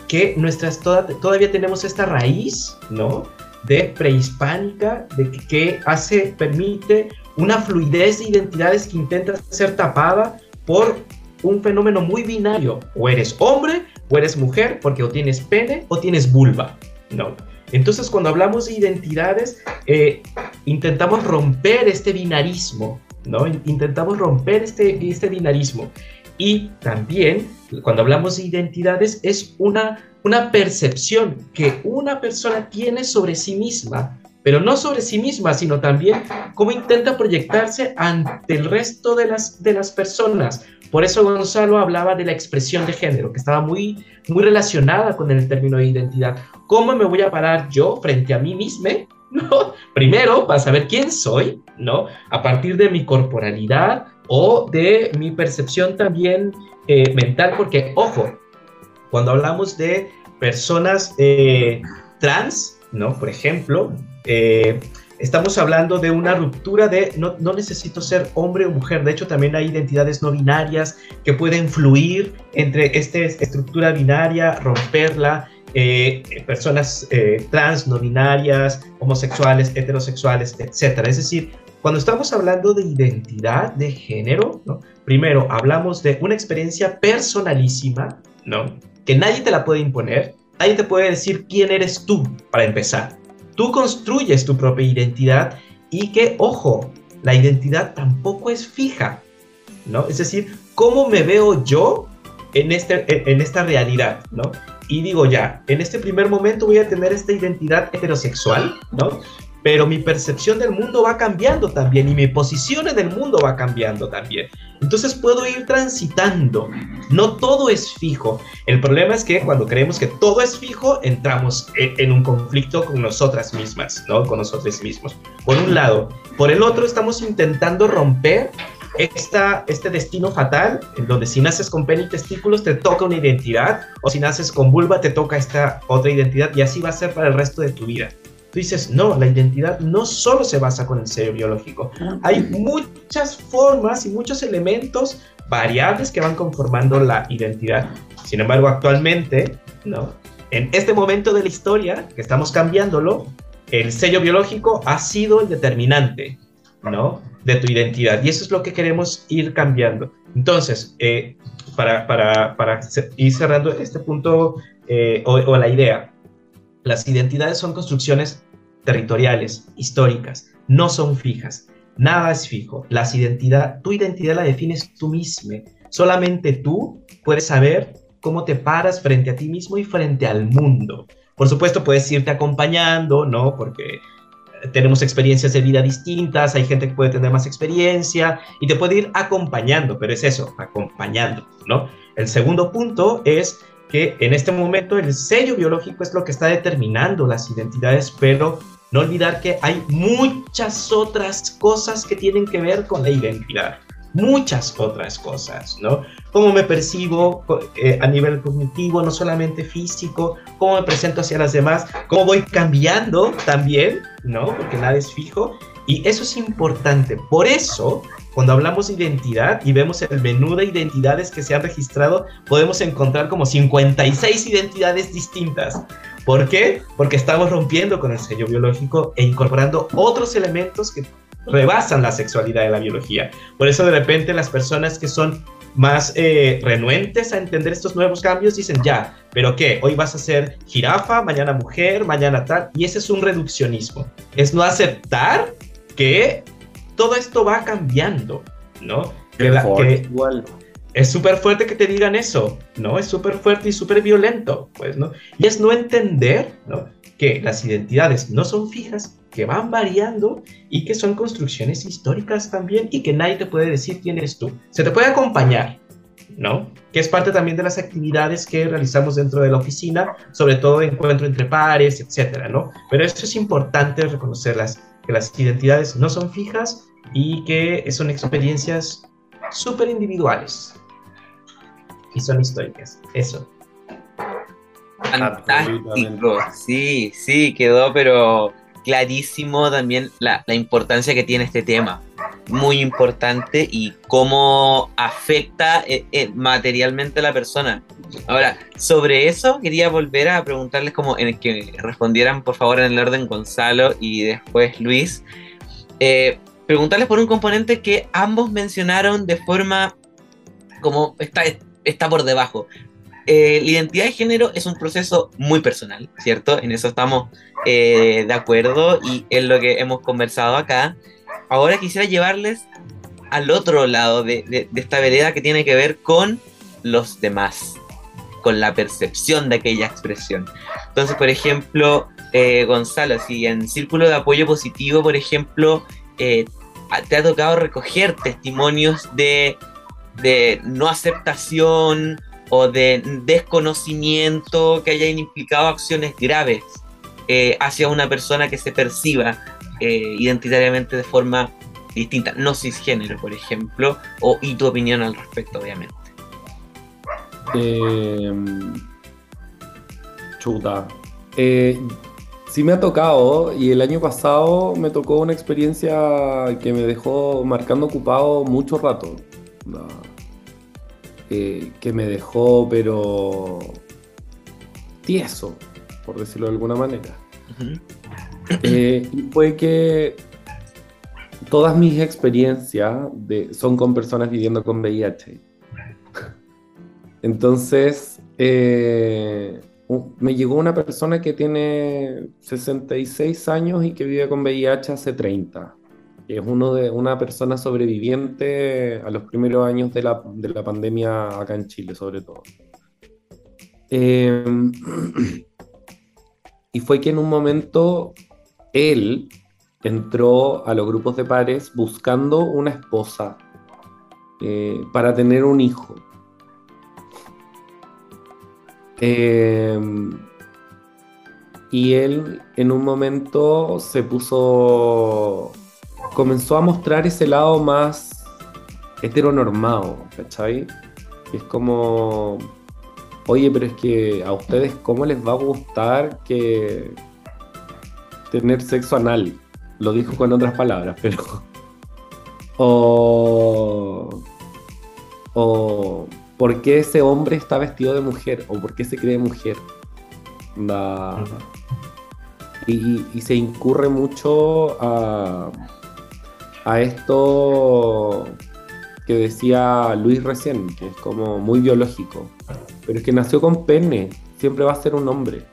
Que nuestras todavía tenemos esta raíz, ¿no? De prehispánica, de que, que hace, permite una fluidez de identidades que intenta ser tapada por un fenómeno muy binario. O eres hombre o eres mujer porque o tienes pene o tienes vulva. No. Entonces cuando hablamos de identidades, eh, intentamos romper este binarismo, ¿no? Intentamos romper este, este binarismo. Y también, cuando hablamos de identidades, es una, una percepción que una persona tiene sobre sí misma pero no sobre sí misma, sino también cómo intenta proyectarse ante el resto de las, de las personas. Por eso Gonzalo hablaba de la expresión de género, que estaba muy, muy relacionada con el término de identidad. ¿Cómo me voy a parar yo frente a mí misma? [laughs] ¿No? Primero, para saber quién soy, ¿no? A partir de mi corporalidad o de mi percepción también eh, mental, porque, ojo, cuando hablamos de personas eh, trans, ¿no? Por ejemplo, eh, estamos hablando de una ruptura de no, no, necesito ser hombre o mujer. De hecho, también hay identidades no binarias que pueden fluir entre esta estructura binaria, romperla. Eh, personas trans, no binarias, homosexuales, heterosexuales, etc. Es decir, cuando estamos hablando de identidad de género, ¿no? primero hablamos de una experiencia personalísima, ¿no? que nadie te la puede imponer, nadie te puede decir quién eres tú, para empezar. Tú construyes tu propia identidad y que, ojo, la identidad tampoco es fija, ¿no? Es decir, ¿cómo me veo yo en, este, en esta realidad, ¿no? Y digo ya, en este primer momento voy a tener esta identidad heterosexual, ¿no? Pero mi percepción del mundo va cambiando también y mi posición en el mundo va cambiando también. Entonces puedo ir transitando. No todo es fijo. El problema es que cuando creemos que todo es fijo, entramos en, un conflicto con nosotras mismas, ¿no? Con nosotros mismos. Por un lado. Por el otro, estamos intentando romper esta, este destino fatal, en donde si naces con pene y testículos te toca una identidad, o si naces con vulva te toca esta otra identidad, y así va a ser para el resto de tu vida. Tú dices, no, la identidad no solo se basa con el sello biológico. Hay muchas formas y muchos elementos variables que van conformando la identidad. Sin embargo, actualmente, ¿no? En este momento de la historia, que estamos cambiándolo, el sello biológico ha sido el determinante, ¿no? De tu identidad. Y eso es lo que queremos ir cambiando. Entonces, eh, para, para, para, ir cerrando este punto eh, o, o la idea, las identidades son construcciones territoriales, históricas, no son fijas. Nada es fijo. Las identidad, tu identidad la defines tú mismo. Solamente tú puedes saber cómo te paras frente a ti mismo y frente al mundo. Por supuesto, puedes irte acompañando, ¿no? Porque tenemos experiencias de vida distintas, hay gente que puede tener más experiencia y te puede ir acompañando, pero es eso, acompañando, ¿no? El segundo punto es que en este momento el sello biológico es lo que está determinando las identidades, pero no olvidar que hay muchas otras cosas que tienen que ver con la identidad. Muchas otras cosas, ¿no? Cómo me percibo eh, a nivel cognitivo, no solamente físico, cómo me presento hacia las demás, cómo voy cambiando también, ¿no? Porque nada es fijo. Y eso es importante. Por eso, cuando hablamos de identidad y vemos el menú de identidades que se han registrado, podemos encontrar como 56 identidades distintas. ¿Por qué? Porque estamos rompiendo con el sello biológico e incorporando otros elementos que rebasan la sexualidad de la biología. Por eso de repente las personas que son más eh, renuentes a entender estos nuevos cambios dicen, ya, pero ¿qué? Hoy vas a ser jirafa, mañana mujer, mañana tal. Y ese es un reduccionismo. Es no aceptar que todo esto va cambiando, ¿no? Que, igual es súper fuerte que te digan eso, ¿no? Es súper fuerte y súper violento, pues, ¿no? Y es no entender, ¿no? Que las identidades no son fijas, que van variando y que son construcciones históricas también y que nadie te puede decir quién eres tú. Se te puede acompañar, ¿no? Que es parte también de las actividades que realizamos dentro de la oficina, sobre todo encuentro entre pares, etcétera, ¿no? Pero eso es importante reconocerlas, que las identidades no son fijas y que son experiencias súper individuales y son históricas. Eso. Fantástico, sí, sí, quedó pero clarísimo también la, importancia que tiene este tema. Muy importante y cómo afecta eh, eh, materialmente a la persona. Ahora, sobre eso quería volver a preguntarles como en el que respondieran por favor en el orden Gonzalo y después Luis. Eh, preguntarles por un componente que ambos mencionaron de forma como está está por debajo. La identidad de género es un proceso muy personal, ¿cierto? En eso estamos eh, de acuerdo y es lo que hemos conversado acá. Ahora quisiera llevarles al otro lado de, esta vereda que tiene que ver con los demás, con la percepción de aquella expresión. Entonces, por ejemplo, eh, Gonzalo, si en Círculo de Apoyo Positivo, por ejemplo, eh, te ha tocado recoger testimonios de, de no aceptación o de desconocimiento que hayan implicado acciones graves eh, hacia una persona que se perciba identitariamente de forma distinta, no cisgénero, por ejemplo, o, y tu opinión al respecto, obviamente. chuta. Sí me ha tocado y el año pasado me tocó una experiencia que me dejó marcando ocupado mucho rato. Eh, que me dejó pero tieso, por decirlo de alguna manera. Eh, y fue que todas mis experiencias son con personas viviendo con VIH. [laughs] Entonces, eh, me llegó una persona que tiene 66 años y que vive con VIH hace 30. Es uno de, una persona sobreviviente a los primeros años de la, de la pandemia acá en Chile, sobre todo. Em, [clears throat] y fue que en un momento él entró a los grupos de pares buscando una esposa eh, para tener un hijo. Em, y él en un momento se puso, comenzó a mostrar ese lado más heteronormado, ¿cachai? es como, oye, pero es que a ustedes cómo les va a gustar que tener sexo anal. Lo dijo con otras palabras, pero... [laughs] O... O por qué ese hombre está vestido de mujer o por qué se cree mujer. y, se incurre mucho a, a esto que decía Luis recién, que es como muy biológico. Pero es que nació con pene, siempre va a ser un hombre.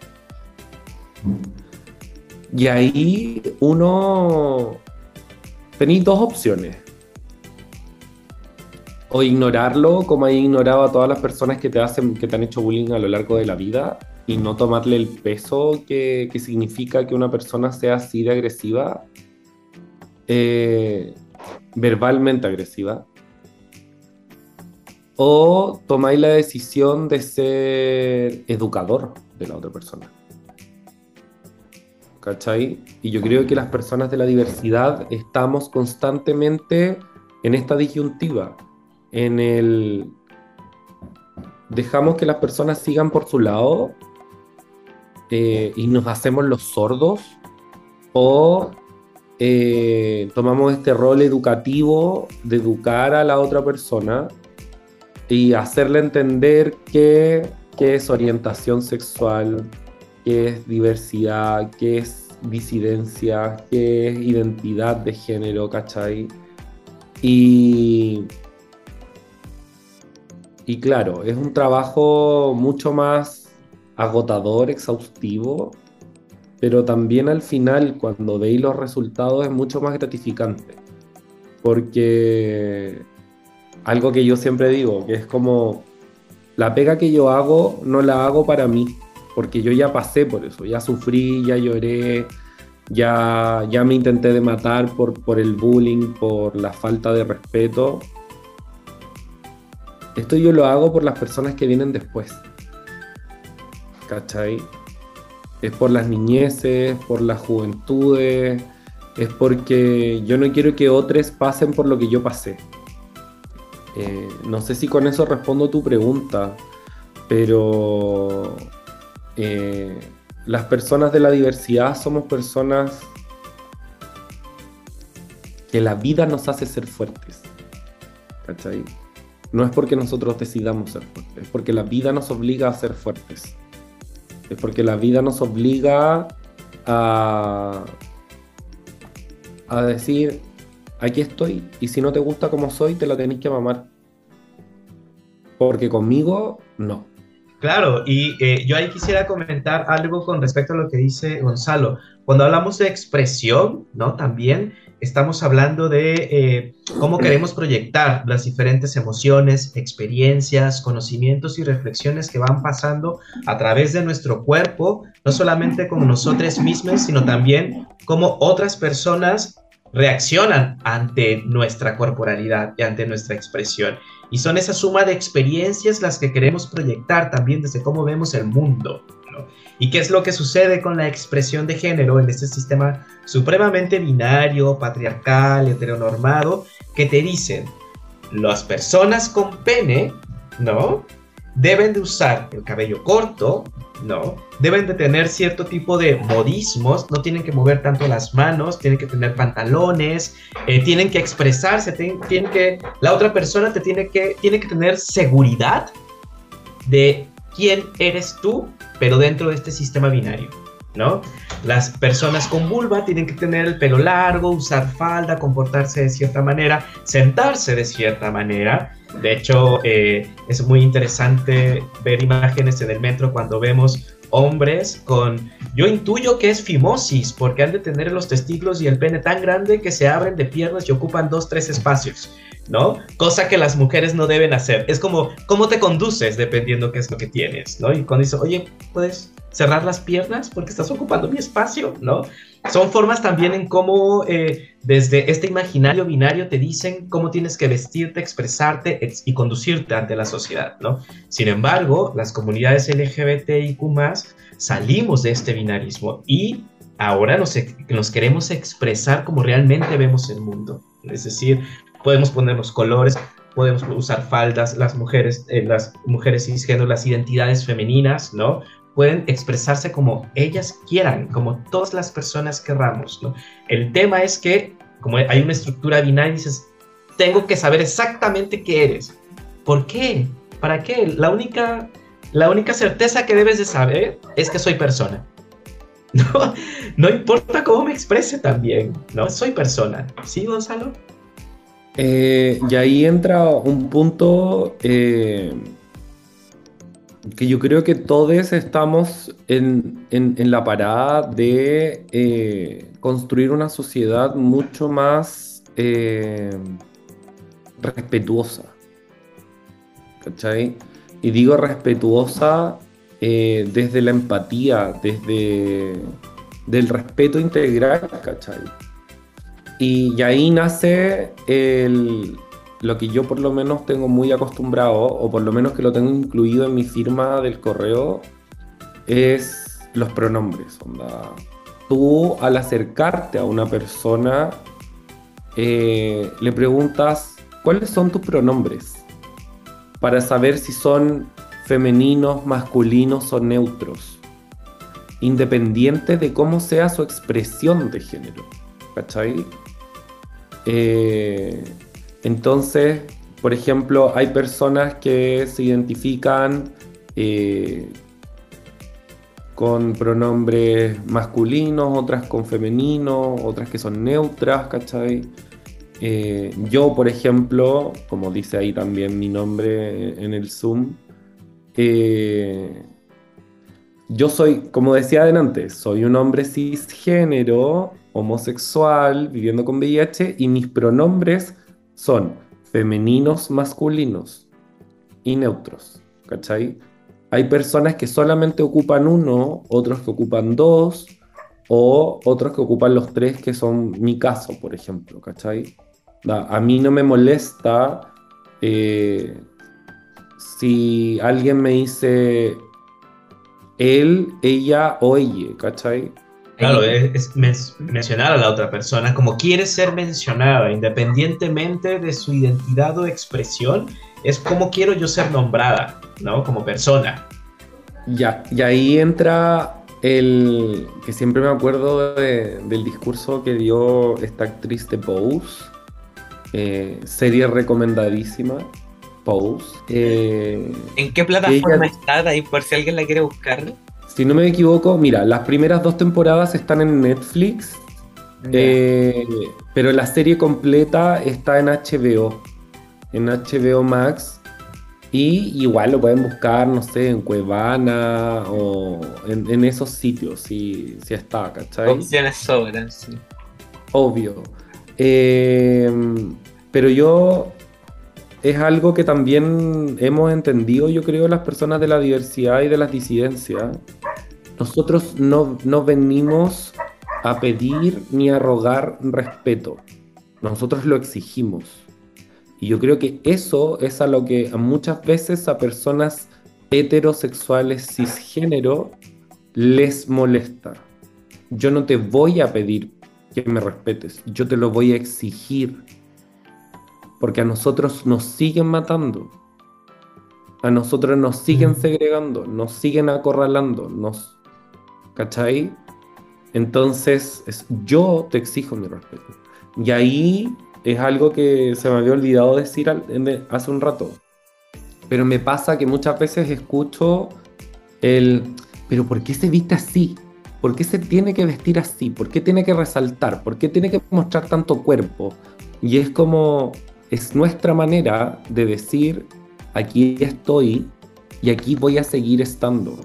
Y ahí uno tenéis dos opciones o ignorarlo como hay ignorado a todas las personas que te hacen, que te han hecho bullying a lo largo de la vida y no tomarle el peso que, significa que una persona sea así de agresiva, eh, verbalmente agresiva, o tomáis la decisión de ser educador de la otra persona. ¿Cachai? Y yo creo que las personas de la diversidad estamos constantemente en esta disyuntiva en el dejamos que las personas sigan por su lado eh, y nos hacemos los sordos o eh, tomamos este rol educativo de educar a la otra persona y hacerle entender que, es orientación sexual, qué es diversidad, qué es disidencia, qué es identidad de género, ¿cachai? Y y claro, es un trabajo mucho más agotador, exhaustivo, pero también al final, cuando veis los resultados, es mucho más gratificante. Porque algo que yo siempre digo, que es como la pega que yo hago, no la hago para mí, porque yo ya pasé por eso, ya sufrí, ya lloré, ya, ya me intenté de matar por, por el bullying, por la falta de respeto esto yo lo hago por las personas que vienen después. ¿Cachai? Es por las niñeces, por las juventudes, es porque yo no quiero que otros pasen por lo que yo pasé. Eh, no sé si con eso respondo tu pregunta, pero eh, las personas de la diversidad somos personas que la vida nos hace ser fuertes. ¿Cachai? no es porque nosotros decidamos ser fuertes, es porque la vida nos obliga a ser fuertes. Es porque la vida nos obliga a, a decir, aquí estoy, y si no te gusta como soy, te la tenéis que mamar. Porque conmigo, no. Claro, y eh, yo ahí quisiera comentar algo con respecto a lo que dice Gonzalo. Cuando hablamos de expresión, ¿no? También estamos hablando de eh, cómo queremos proyectar las diferentes emociones, experiencias, conocimientos y reflexiones que van pasando a través de nuestro cuerpo, no solamente con nosotros mismos, sino también cómo otras personas reaccionan ante nuestra corporalidad y ante nuestra expresión. Y son esa suma de experiencias las que queremos proyectar también desde cómo vemos el mundo. ¿Y qué es lo que sucede con la expresión de género en este sistema supremamente binario, patriarcal, heteronormado, que te dicen, las personas con pene, ¿no? Deben de usar el cabello corto, ¿no? Deben de tener cierto tipo de modismos, no tienen que mover tanto las manos, tienen que tener pantalones, eh, tienen que expresarse, tienen, que, la otra persona te tiene que, tiene que tener seguridad de quién eres tú, pero dentro de este sistema binario, ¿no? Las personas con vulva tienen que tener el pelo largo, usar falda, comportarse de cierta manera, sentarse de cierta manera. De hecho, eh, es muy interesante ver imágenes en el metro cuando vemos hombres con, yo intuyo que es fimosis, porque han de tener los testículos y el pene tan grande que se abren de piernas y ocupan dos, tres espacios. ¿no? Cosa que las mujeres no deben hacer. Es como cómo te conduces dependiendo qué es lo que tienes, ¿no? Y cuando dices, oye, puedes cerrar las piernas porque estás ocupando mi espacio, ¿no? Son formas también en cómo eh, desde este imaginario binario te dicen cómo tienes que vestirte, expresarte y conducirte ante la sociedad, ¿no? Sin embargo, las comunidades LGBTIQ salimos de este binarismo y ahora nos, queremos expresar como realmente vemos el mundo. Es decir, podemos poner los colores, podemos usar faldas, las mujeres, eh, las mujeres cisgénero, las identidades femeninas, ¿no? Pueden expresarse como ellas quieran, como todas las personas querramos, ¿no? El tema es que, como hay una estructura binaria, dices, tengo que saber exactamente qué eres. ¿Por qué? ¿Para qué? La única, la única certeza que debes de saber es que soy persona. [laughs] No, no importa cómo me exprese también, ¿no? Soy persona. ¿Sí, Gonzalo? Eh, y ahí entra un punto eh, que yo creo que todos estamos en, la parada de eh, construir una sociedad mucho más respetuosa. ¿Cachai? Y digo respetuosa desde la empatía, desde del respeto integral, ¿cachai? Y, ahí nace lo que yo por lo menos tengo muy acostumbrado, o por lo menos que lo tengo incluido en mi firma del correo, es los pronombres. Tú al acercarte a una persona, eh, le preguntas cuáles son tus pronombres para saber si son femeninos, masculinos o neutros, independiente de cómo sea su expresión de género. ¿Cachai? Eh, entonces, por ejemplo, hay personas que se identifican eh, con pronombres masculinos, otras con femeninos, otras que son neutras, ¿cachai? Eh, yo, por ejemplo, como dice ahí también mi nombre en el Zoom, yo soy, como decía adelante, soy un hombre cisgénero homosexual, viviendo con VIH, y mis pronombres son femeninos, masculinos y neutros. ¿Cachai? Hay personas que solamente ocupan uno, otros que ocupan dos, o otros que ocupan los tres, que son mi caso, por ejemplo. ¿Cachai? A mí no me molesta eh, si alguien me dice él, ella o ella, ¿cachai? Claro, es, mencionar a la otra persona como quiere ser mencionada, independientemente de su identidad o expresión, es como quiero yo ser nombrada, ¿no? Como persona. Ya, y ahí entra el que siempre me acuerdo del discurso que dio esta actriz de Pose, eh, serie recomendadísima, Pose. Eh, ¿En qué plataforma está ahí por si alguien la quiere buscar? Si no me equivoco, mira, las primeras dos temporadas están en Netflix, eh, pero la serie completa está en HBO, en HBO Max. Y igual lo pueden buscar, no sé, en Cuevana o en, esos sitios, si, si está, ¿cachai? Opciones sobran, sí. Obvio. Em, pero yo es algo que también hemos entendido, yo creo, las personas de la diversidad y de las disidencias. Nosotros no, no venimos a pedir ni a rogar respeto. Nosotros lo exigimos. Y yo creo que eso es a lo que muchas veces a personas heterosexuales cisgénero les molesta. Yo no te voy a pedir que me respetes, yo te lo voy a exigir. Porque a nosotros nos siguen matando. A nosotros nos siguen mm. segregando, nos siguen acorralando, nos... ¿Cachai? Entonces, es, yo te exijo mi respeto. Y ahí es algo que se me había olvidado decir hace un rato. Pero me pasa que muchas veces escucho el, pero ¿por qué se viste así? ¿Por qué se tiene que vestir así? ¿Por qué tiene que resaltar? ¿Por qué tiene que mostrar tanto cuerpo? Y es como, es nuestra manera de decir, aquí estoy y aquí voy a seguir estando.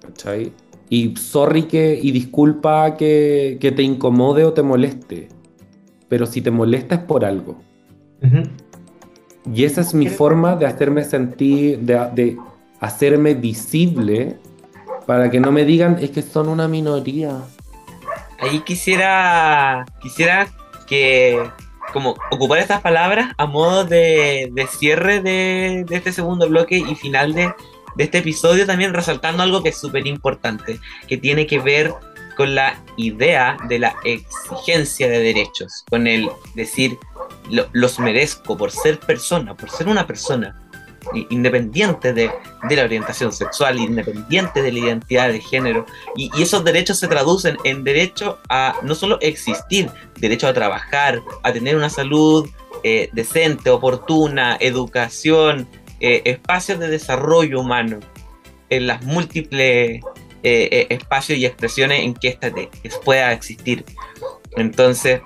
¿Cachai? Y sorry que, y disculpa que, que te incomode o te moleste pero si te molesta es por algo. Y esa es mi forma de hacerme sentir, de, hacerme visible para que no me digan es que son una minoría. Ahí quisiera, quisiera que como ocupar estas palabras a modo de, cierre de, este segundo bloque y final de, de este episodio también resaltando algo que es súper importante, que tiene que ver con la idea de la exigencia de derechos, con el decir los merezco por ser persona, por ser una persona, independiente de, la orientación sexual, independiente de la identidad de género. Y, esos derechos se traducen en derecho a no solo existir, derecho a trabajar, a tener una salud eh, decente, oportuna, educación, eh, espacios de desarrollo humano en las múltiples eh, eh, espacios y expresiones en que esta pueda existir. Entonces,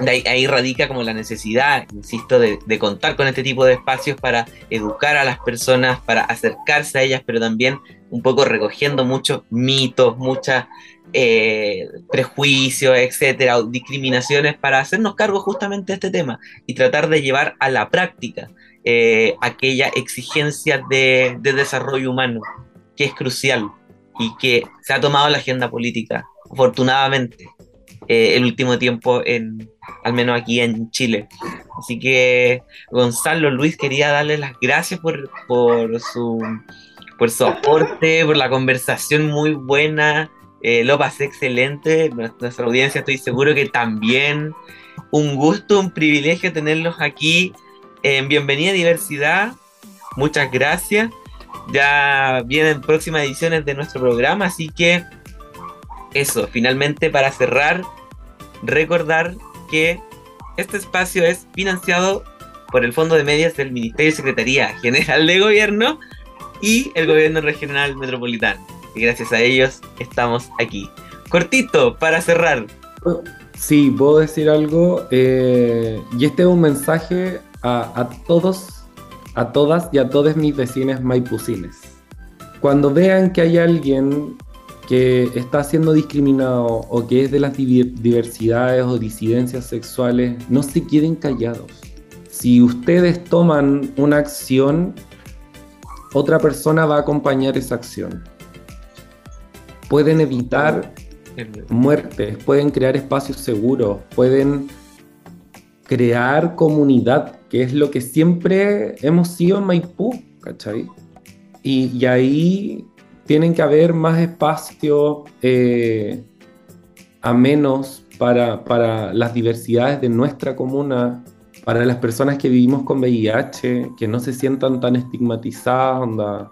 ahí, radica como la necesidad, insisto, de, contar con este tipo de espacios para educar a las personas, para acercarse a ellas, pero también un poco recogiendo muchos mitos, muchos prejuicios, etcétera, discriminaciones, para hacernos cargo justamente de este tema y tratar de llevar a la práctica aquella exigencia de desarrollo humano, que es crucial y que se ha tomado la agenda política, afortunadamente, eh, el último tiempo, en, al menos aquí en Chile. Así que, Gonzalo, Luis, quería darle las gracias por, su, por su aporte, por la conversación muy buena. Eh, lo pasé excelente. Nuestra audiencia estoy seguro que también. Un gusto, un privilegio tenerlos aquí en Bienvenida Diversidad. Muchas gracias. Ya vienen próximas ediciones de nuestro programa, así que eso, finalmente para cerrar, recordar que este espacio es financiado por el Fondo de Medios del Ministerio y Secretaría General de Gobierno y el Gobierno Regional Metropolitano. Y gracias a ellos estamos aquí. Cortito, para cerrar. Sí, puedo decir algo. Eh, y este es un mensaje a, todos a todas y a todos mis vecinos maipucines. Cuando vean que hay alguien que está siendo discriminado o que es de las diversidades o disidencias sexuales, no se queden callados. Si ustedes toman una acción, otra persona va a acompañar esa acción. Pueden evitar muertes, pueden crear espacios seguros, pueden crear comunidad, que es lo que siempre hemos sido en Maipú, ¿cachai? Y, ahí tienen que haber más espacio eh, a menos para, para las diversidades de nuestra comuna, para las personas que vivimos con VIH, que no se sientan tan estigmatizadas.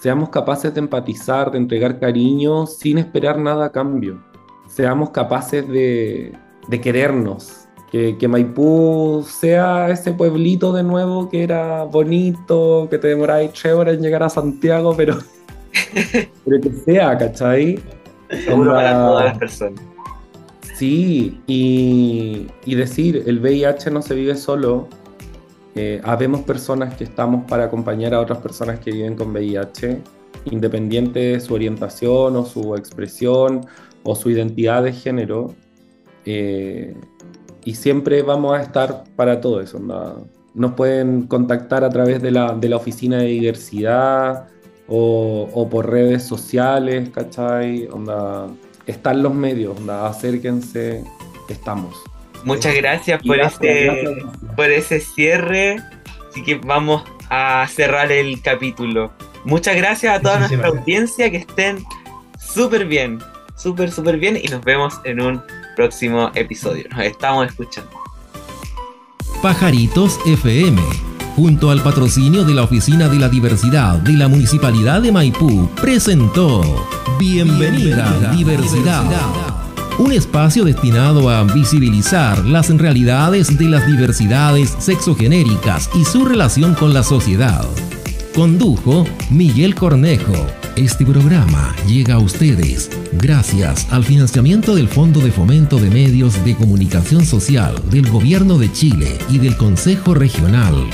Seamos capaces de empatizar, de entregar cariño sin esperar nada a cambio. Seamos capaces de querernos, que, Maipú sea ese pueblito de nuevo que era bonito, que te demoráis tres horas en llegar a Santiago, pero, [laughs] pero que sea, ¿cachai? Seguro para todas las personas. Sí, y, y, decir, el VIH no se vive solo, Eh, habemos personas que estamos para acompañar a otras personas que viven con VIH, independiente de su orientación o su expresión o su identidad de género. Eh, y siempre vamos a estar para todo eso. Nos pueden contactar a través de la, de la oficina de diversidad o, o, por redes sociales, ¿cachai? Onda, están los medios, onda, acérquense, estamos. Muchas gracias por, ese, por ese cierre. Así que vamos a cerrar el capítulo. Muchas gracias a toda nuestra audiencia, que estén súper bien, súper, súper bien y nos vemos en un próximo episodio. Nos estamos escuchando. Pajaritos FM, junto al patrocinio de la Oficina de la Diversidad de la Municipalidad de Maipú, presentó Bienvenida, diversidad. Un espacio destinado a visibilizar las realidades de las diversidades sexogenéricas y su relación con la sociedad. Condujo Miguel Cornejo. Este programa llega a ustedes gracias al financiamiento del Fondo de Fomento de Medios de Comunicación Social del Gobierno de Chile y del Consejo Regional